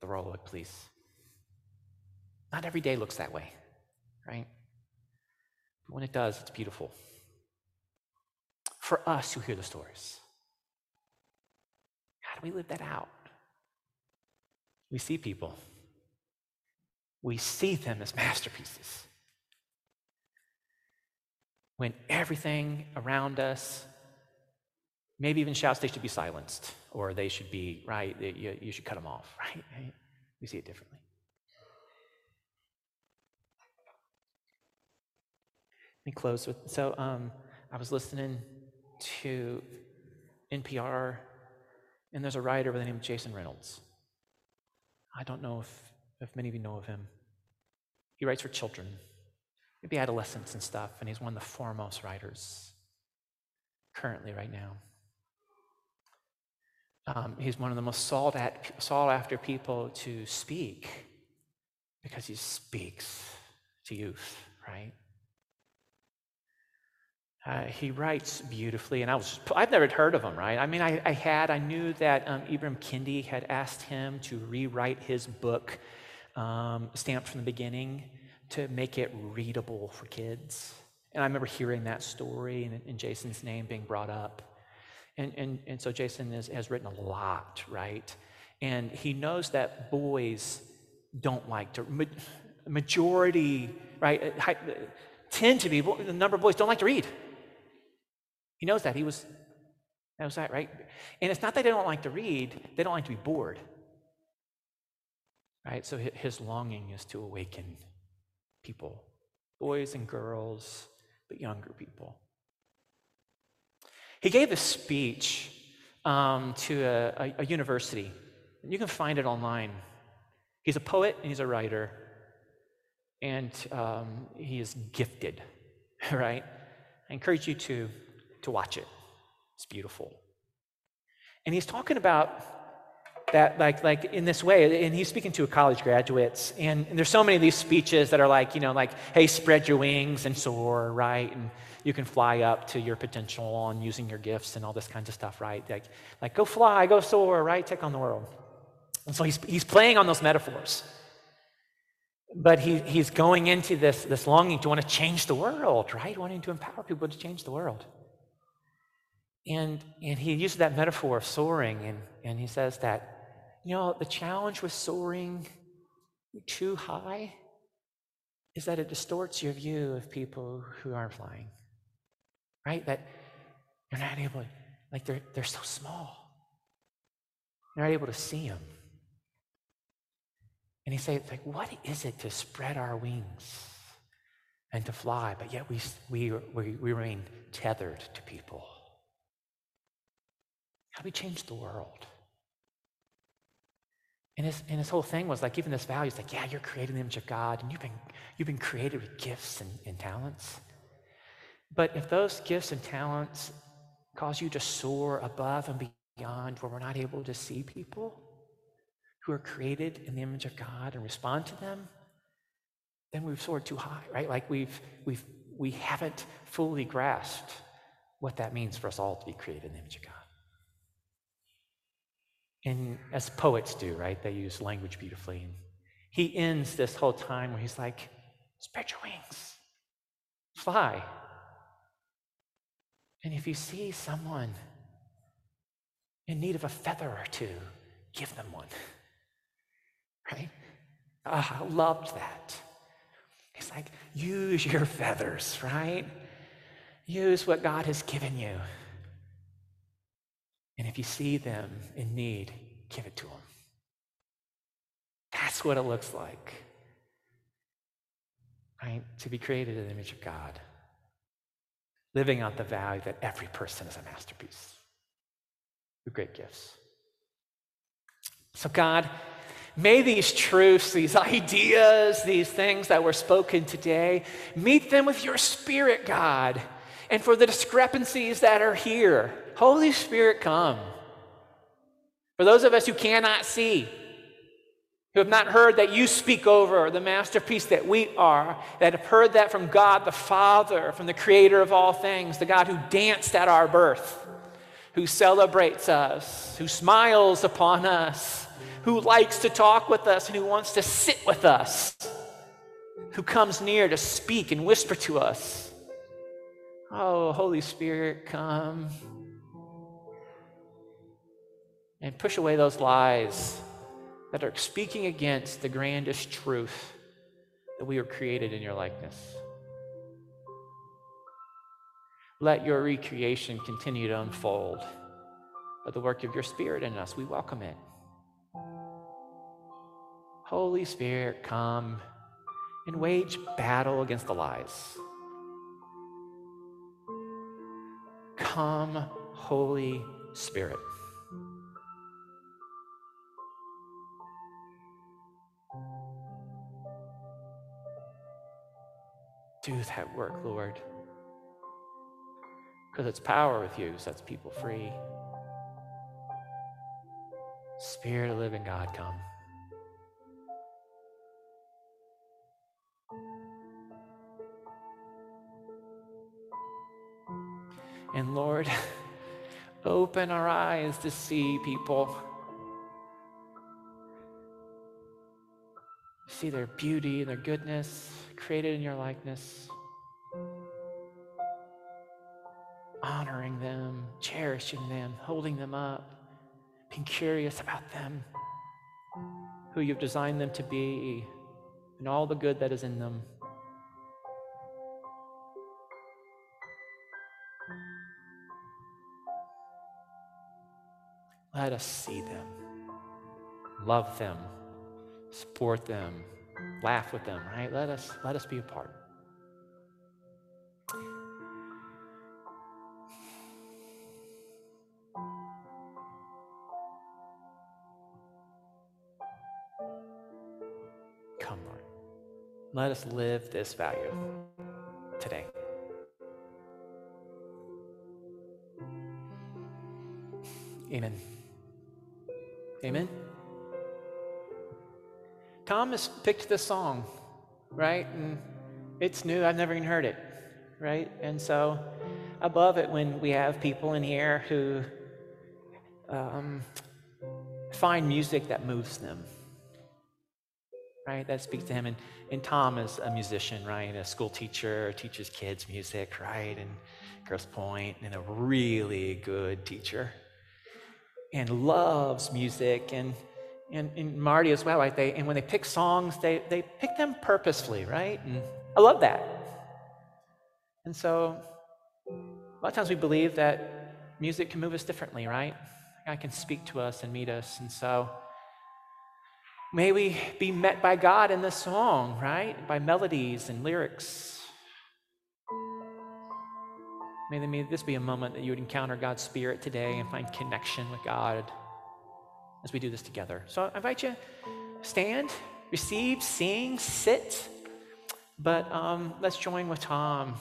the Oak Police. Not every day looks that way, right? But when it does, it's beautiful. For us who hear the stories, do we live that out? We see people we see them as masterpieces. When everything around us, maybe even shouts they should be silenced or they should be, right, you, you should cut them off, right? We see it differently. Let me close with so um, I was listening to NPR, and there's a writer by the name of Jason Reynolds. I don't know if if many of you know of him. He writes for children, maybe adolescents and stuff, and he's one of the foremost writers currently right now. Um, he's one of the most sought, at, sought after people to speak because he speaks to youth, right? Uh, he writes beautifully, and I was, I've never heard of him, right? I mean, I, I had, I knew that um, Ibram Kendi had asked him to rewrite his book um, stamped from the beginning to make it readable for kids. And I remember hearing that story and, and Jason's name being brought up. And, and, and so Jason is, has written a lot, right? And he knows that boys don't like to, majority, right, uh, tend to be, the number of boys don't like to read. He knows that. He was, that was that, right? And it's not that they don't like to read, they don't like to be bored. Right? So his longing is to awaken people, boys and girls, but younger people. He gave a speech um, to a, a, university. You can find it online. He's a poet and he's a writer, and um, he is gifted, right? I encourage you to, to watch it. It's beautiful. And he's talking about that like like in this way and he's speaking to college graduates and, and, there's so many of these speeches that are like you know like hey spread your wings and soar right? And you can fly up to your potential on using your gifts and all this kinds of stuff right? Like like go fly go soar right? Take on the world. And so he's, he's playing on those metaphors. But he, he's going into this, this longing to want to change the world right? Wanting to empower people to change the world and, and he uses that metaphor of soaring and, and he says that You know, the challenge with soaring too high is that it distorts your view of people who aren't flying, right? That you're not able, like they're, they're so small. You're not able to see them. And he says, like, what is it to spread our wings and to fly, but yet we, we, we, we remain tethered to people? How do we change the world? And his, and his whole thing was like, even this value, it's like, yeah, you're created in the image of God, and you've been, you've been created with gifts and, and talents. But if those gifts and talents cause you to soar above and beyond where we're not able to see people who are created in the image of God and respond to them, then we've soared too high, right? Like we've, we've, we haven't fully grasped what that means for us all to be created in the image of God. And as poets do, right? They use language beautifully. And he ends this whole time where he's like, spread your wings, fly. And if you see someone in need of a feather or two, give them one. Right? Oh, I loved that. He's like, use your feathers, right? Use what God has given you. And if you see them in need, give it to them. That's what it looks like. Right? To be created in the image of God. Living out the value that every person is a masterpiece with great gifts. So, God, may these truths, these ideas, these things that were spoken today, meet them with your spirit, God. And for the discrepancies that are here, Holy Spirit, come. For those of us who cannot see, who have not heard that you speak over the masterpiece that we are, that have heard that from God the Father, from the creator of all things, the God who danced at our birth, who celebrates us, who smiles upon us, who likes to talk with us, and who wants to sit with us, who comes near to speak and whisper to us. Oh, Holy Spirit, come and push away those lies that are speaking against the grandest truth that we were created in your likeness. Let your recreation continue to unfold by the work of your Spirit in us. We welcome it. Holy Spirit, come and wage battle against the lies. Come, Holy Spirit. Do that work, Lord. Because it's power with you sets people free. Spirit of living God, come. And Lord, open our eyes to see people. See their beauty and their goodness created in your likeness. Honoring them, cherishing them, holding them up, being curious about them, who you've designed them to be, and all the good that is in them. Let us see them, love them, support them, laugh with them, right? Let us let us be a part. Come, Lord. Let us live this value today. Amen. Amen. Thomas picked this song, right? And it's new. I've never even heard it, right? And so I love it when we have people in here who um, find music that moves them, right? That speaks to him. And, and Tom is a musician, right? A school teacher, teaches kids music, right? And Grosse Pointe, and a really good teacher and loves music and and, and Marty as well, right? They, and when they pick songs, they, they pick them purposefully, right? And I love that. And so a lot of times we believe that music can move us differently, right? God can speak to us and meet us. And so may we be met by God in this song, right? By melodies and lyrics. May, may this be a moment that you would encounter God's Spirit today and find connection with God as we do this together. So I invite you, stand, receive, sing, sit. But um, let's join with Tom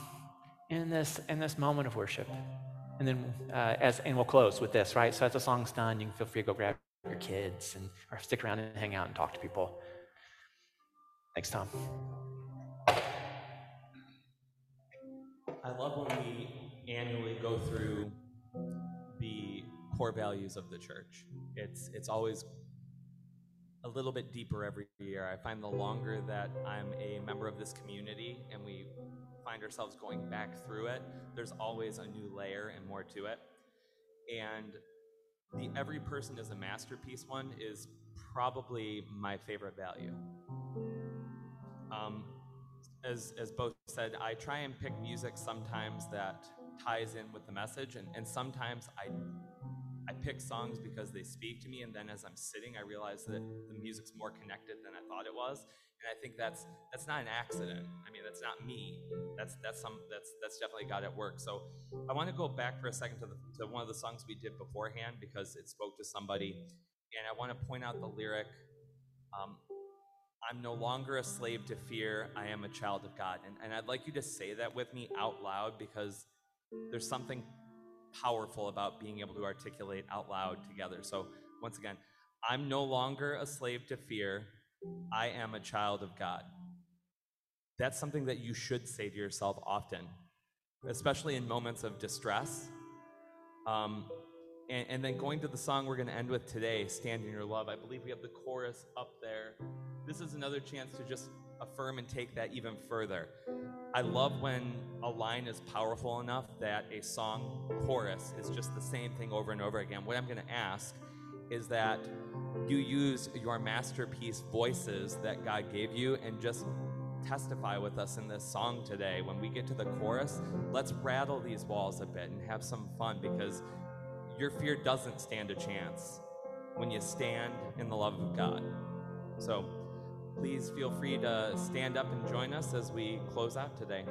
in this in this moment of worship, and then uh, as and we'll close with this, right? So as the song's done, you can feel free to go grab your kids and or stick around and hang out and talk to people. Thanks, Tom. I love when we annually go through core values of the church. It's it's always a little bit deeper every year. I find the longer that I'm a member of this community and we find ourselves going back through it, there's always a new layer and more to it. And the every person is a masterpiece one is probably my favorite value. Um, as, as both said, I try and pick music sometimes that ties in with the message, and, and sometimes I I pick songs because they speak to me, and then as I'm sitting, I realize that the music's more connected than I thought it was, and I think that's that's not an accident. I mean, that's not me. That's that's some that's that's definitely God at work. So I want to go back for a second to the, to one of the songs we did beforehand because it spoke to somebody, and I want to point out the lyric. Um, I'm no longer a slave to fear. I am a child of God. And, and I'd like you to say that with me out loud because there's something powerful about being able to articulate out loud together. So, once again, I'm no longer a slave to fear. I am a child of God. That's something that you should say to yourself often, especially in moments of distress. Um, and, and then going to the song we're going to end with today, Stand in Your Love. I believe we have the chorus up there. This is another chance to just affirm and take that even further. I love when a line is powerful enough that a song chorus is just the same thing over and over again. What I'm going to ask is that you use your masterpiece voices that God gave you and just testify with us in this song today. When we get to the chorus, let's rattle these walls a bit and have some fun because your fear doesn't stand a chance when you stand in the love of God. So please feel free to stand up and join us as we close out today.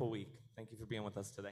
Wonderful week. Thank you for being with us today.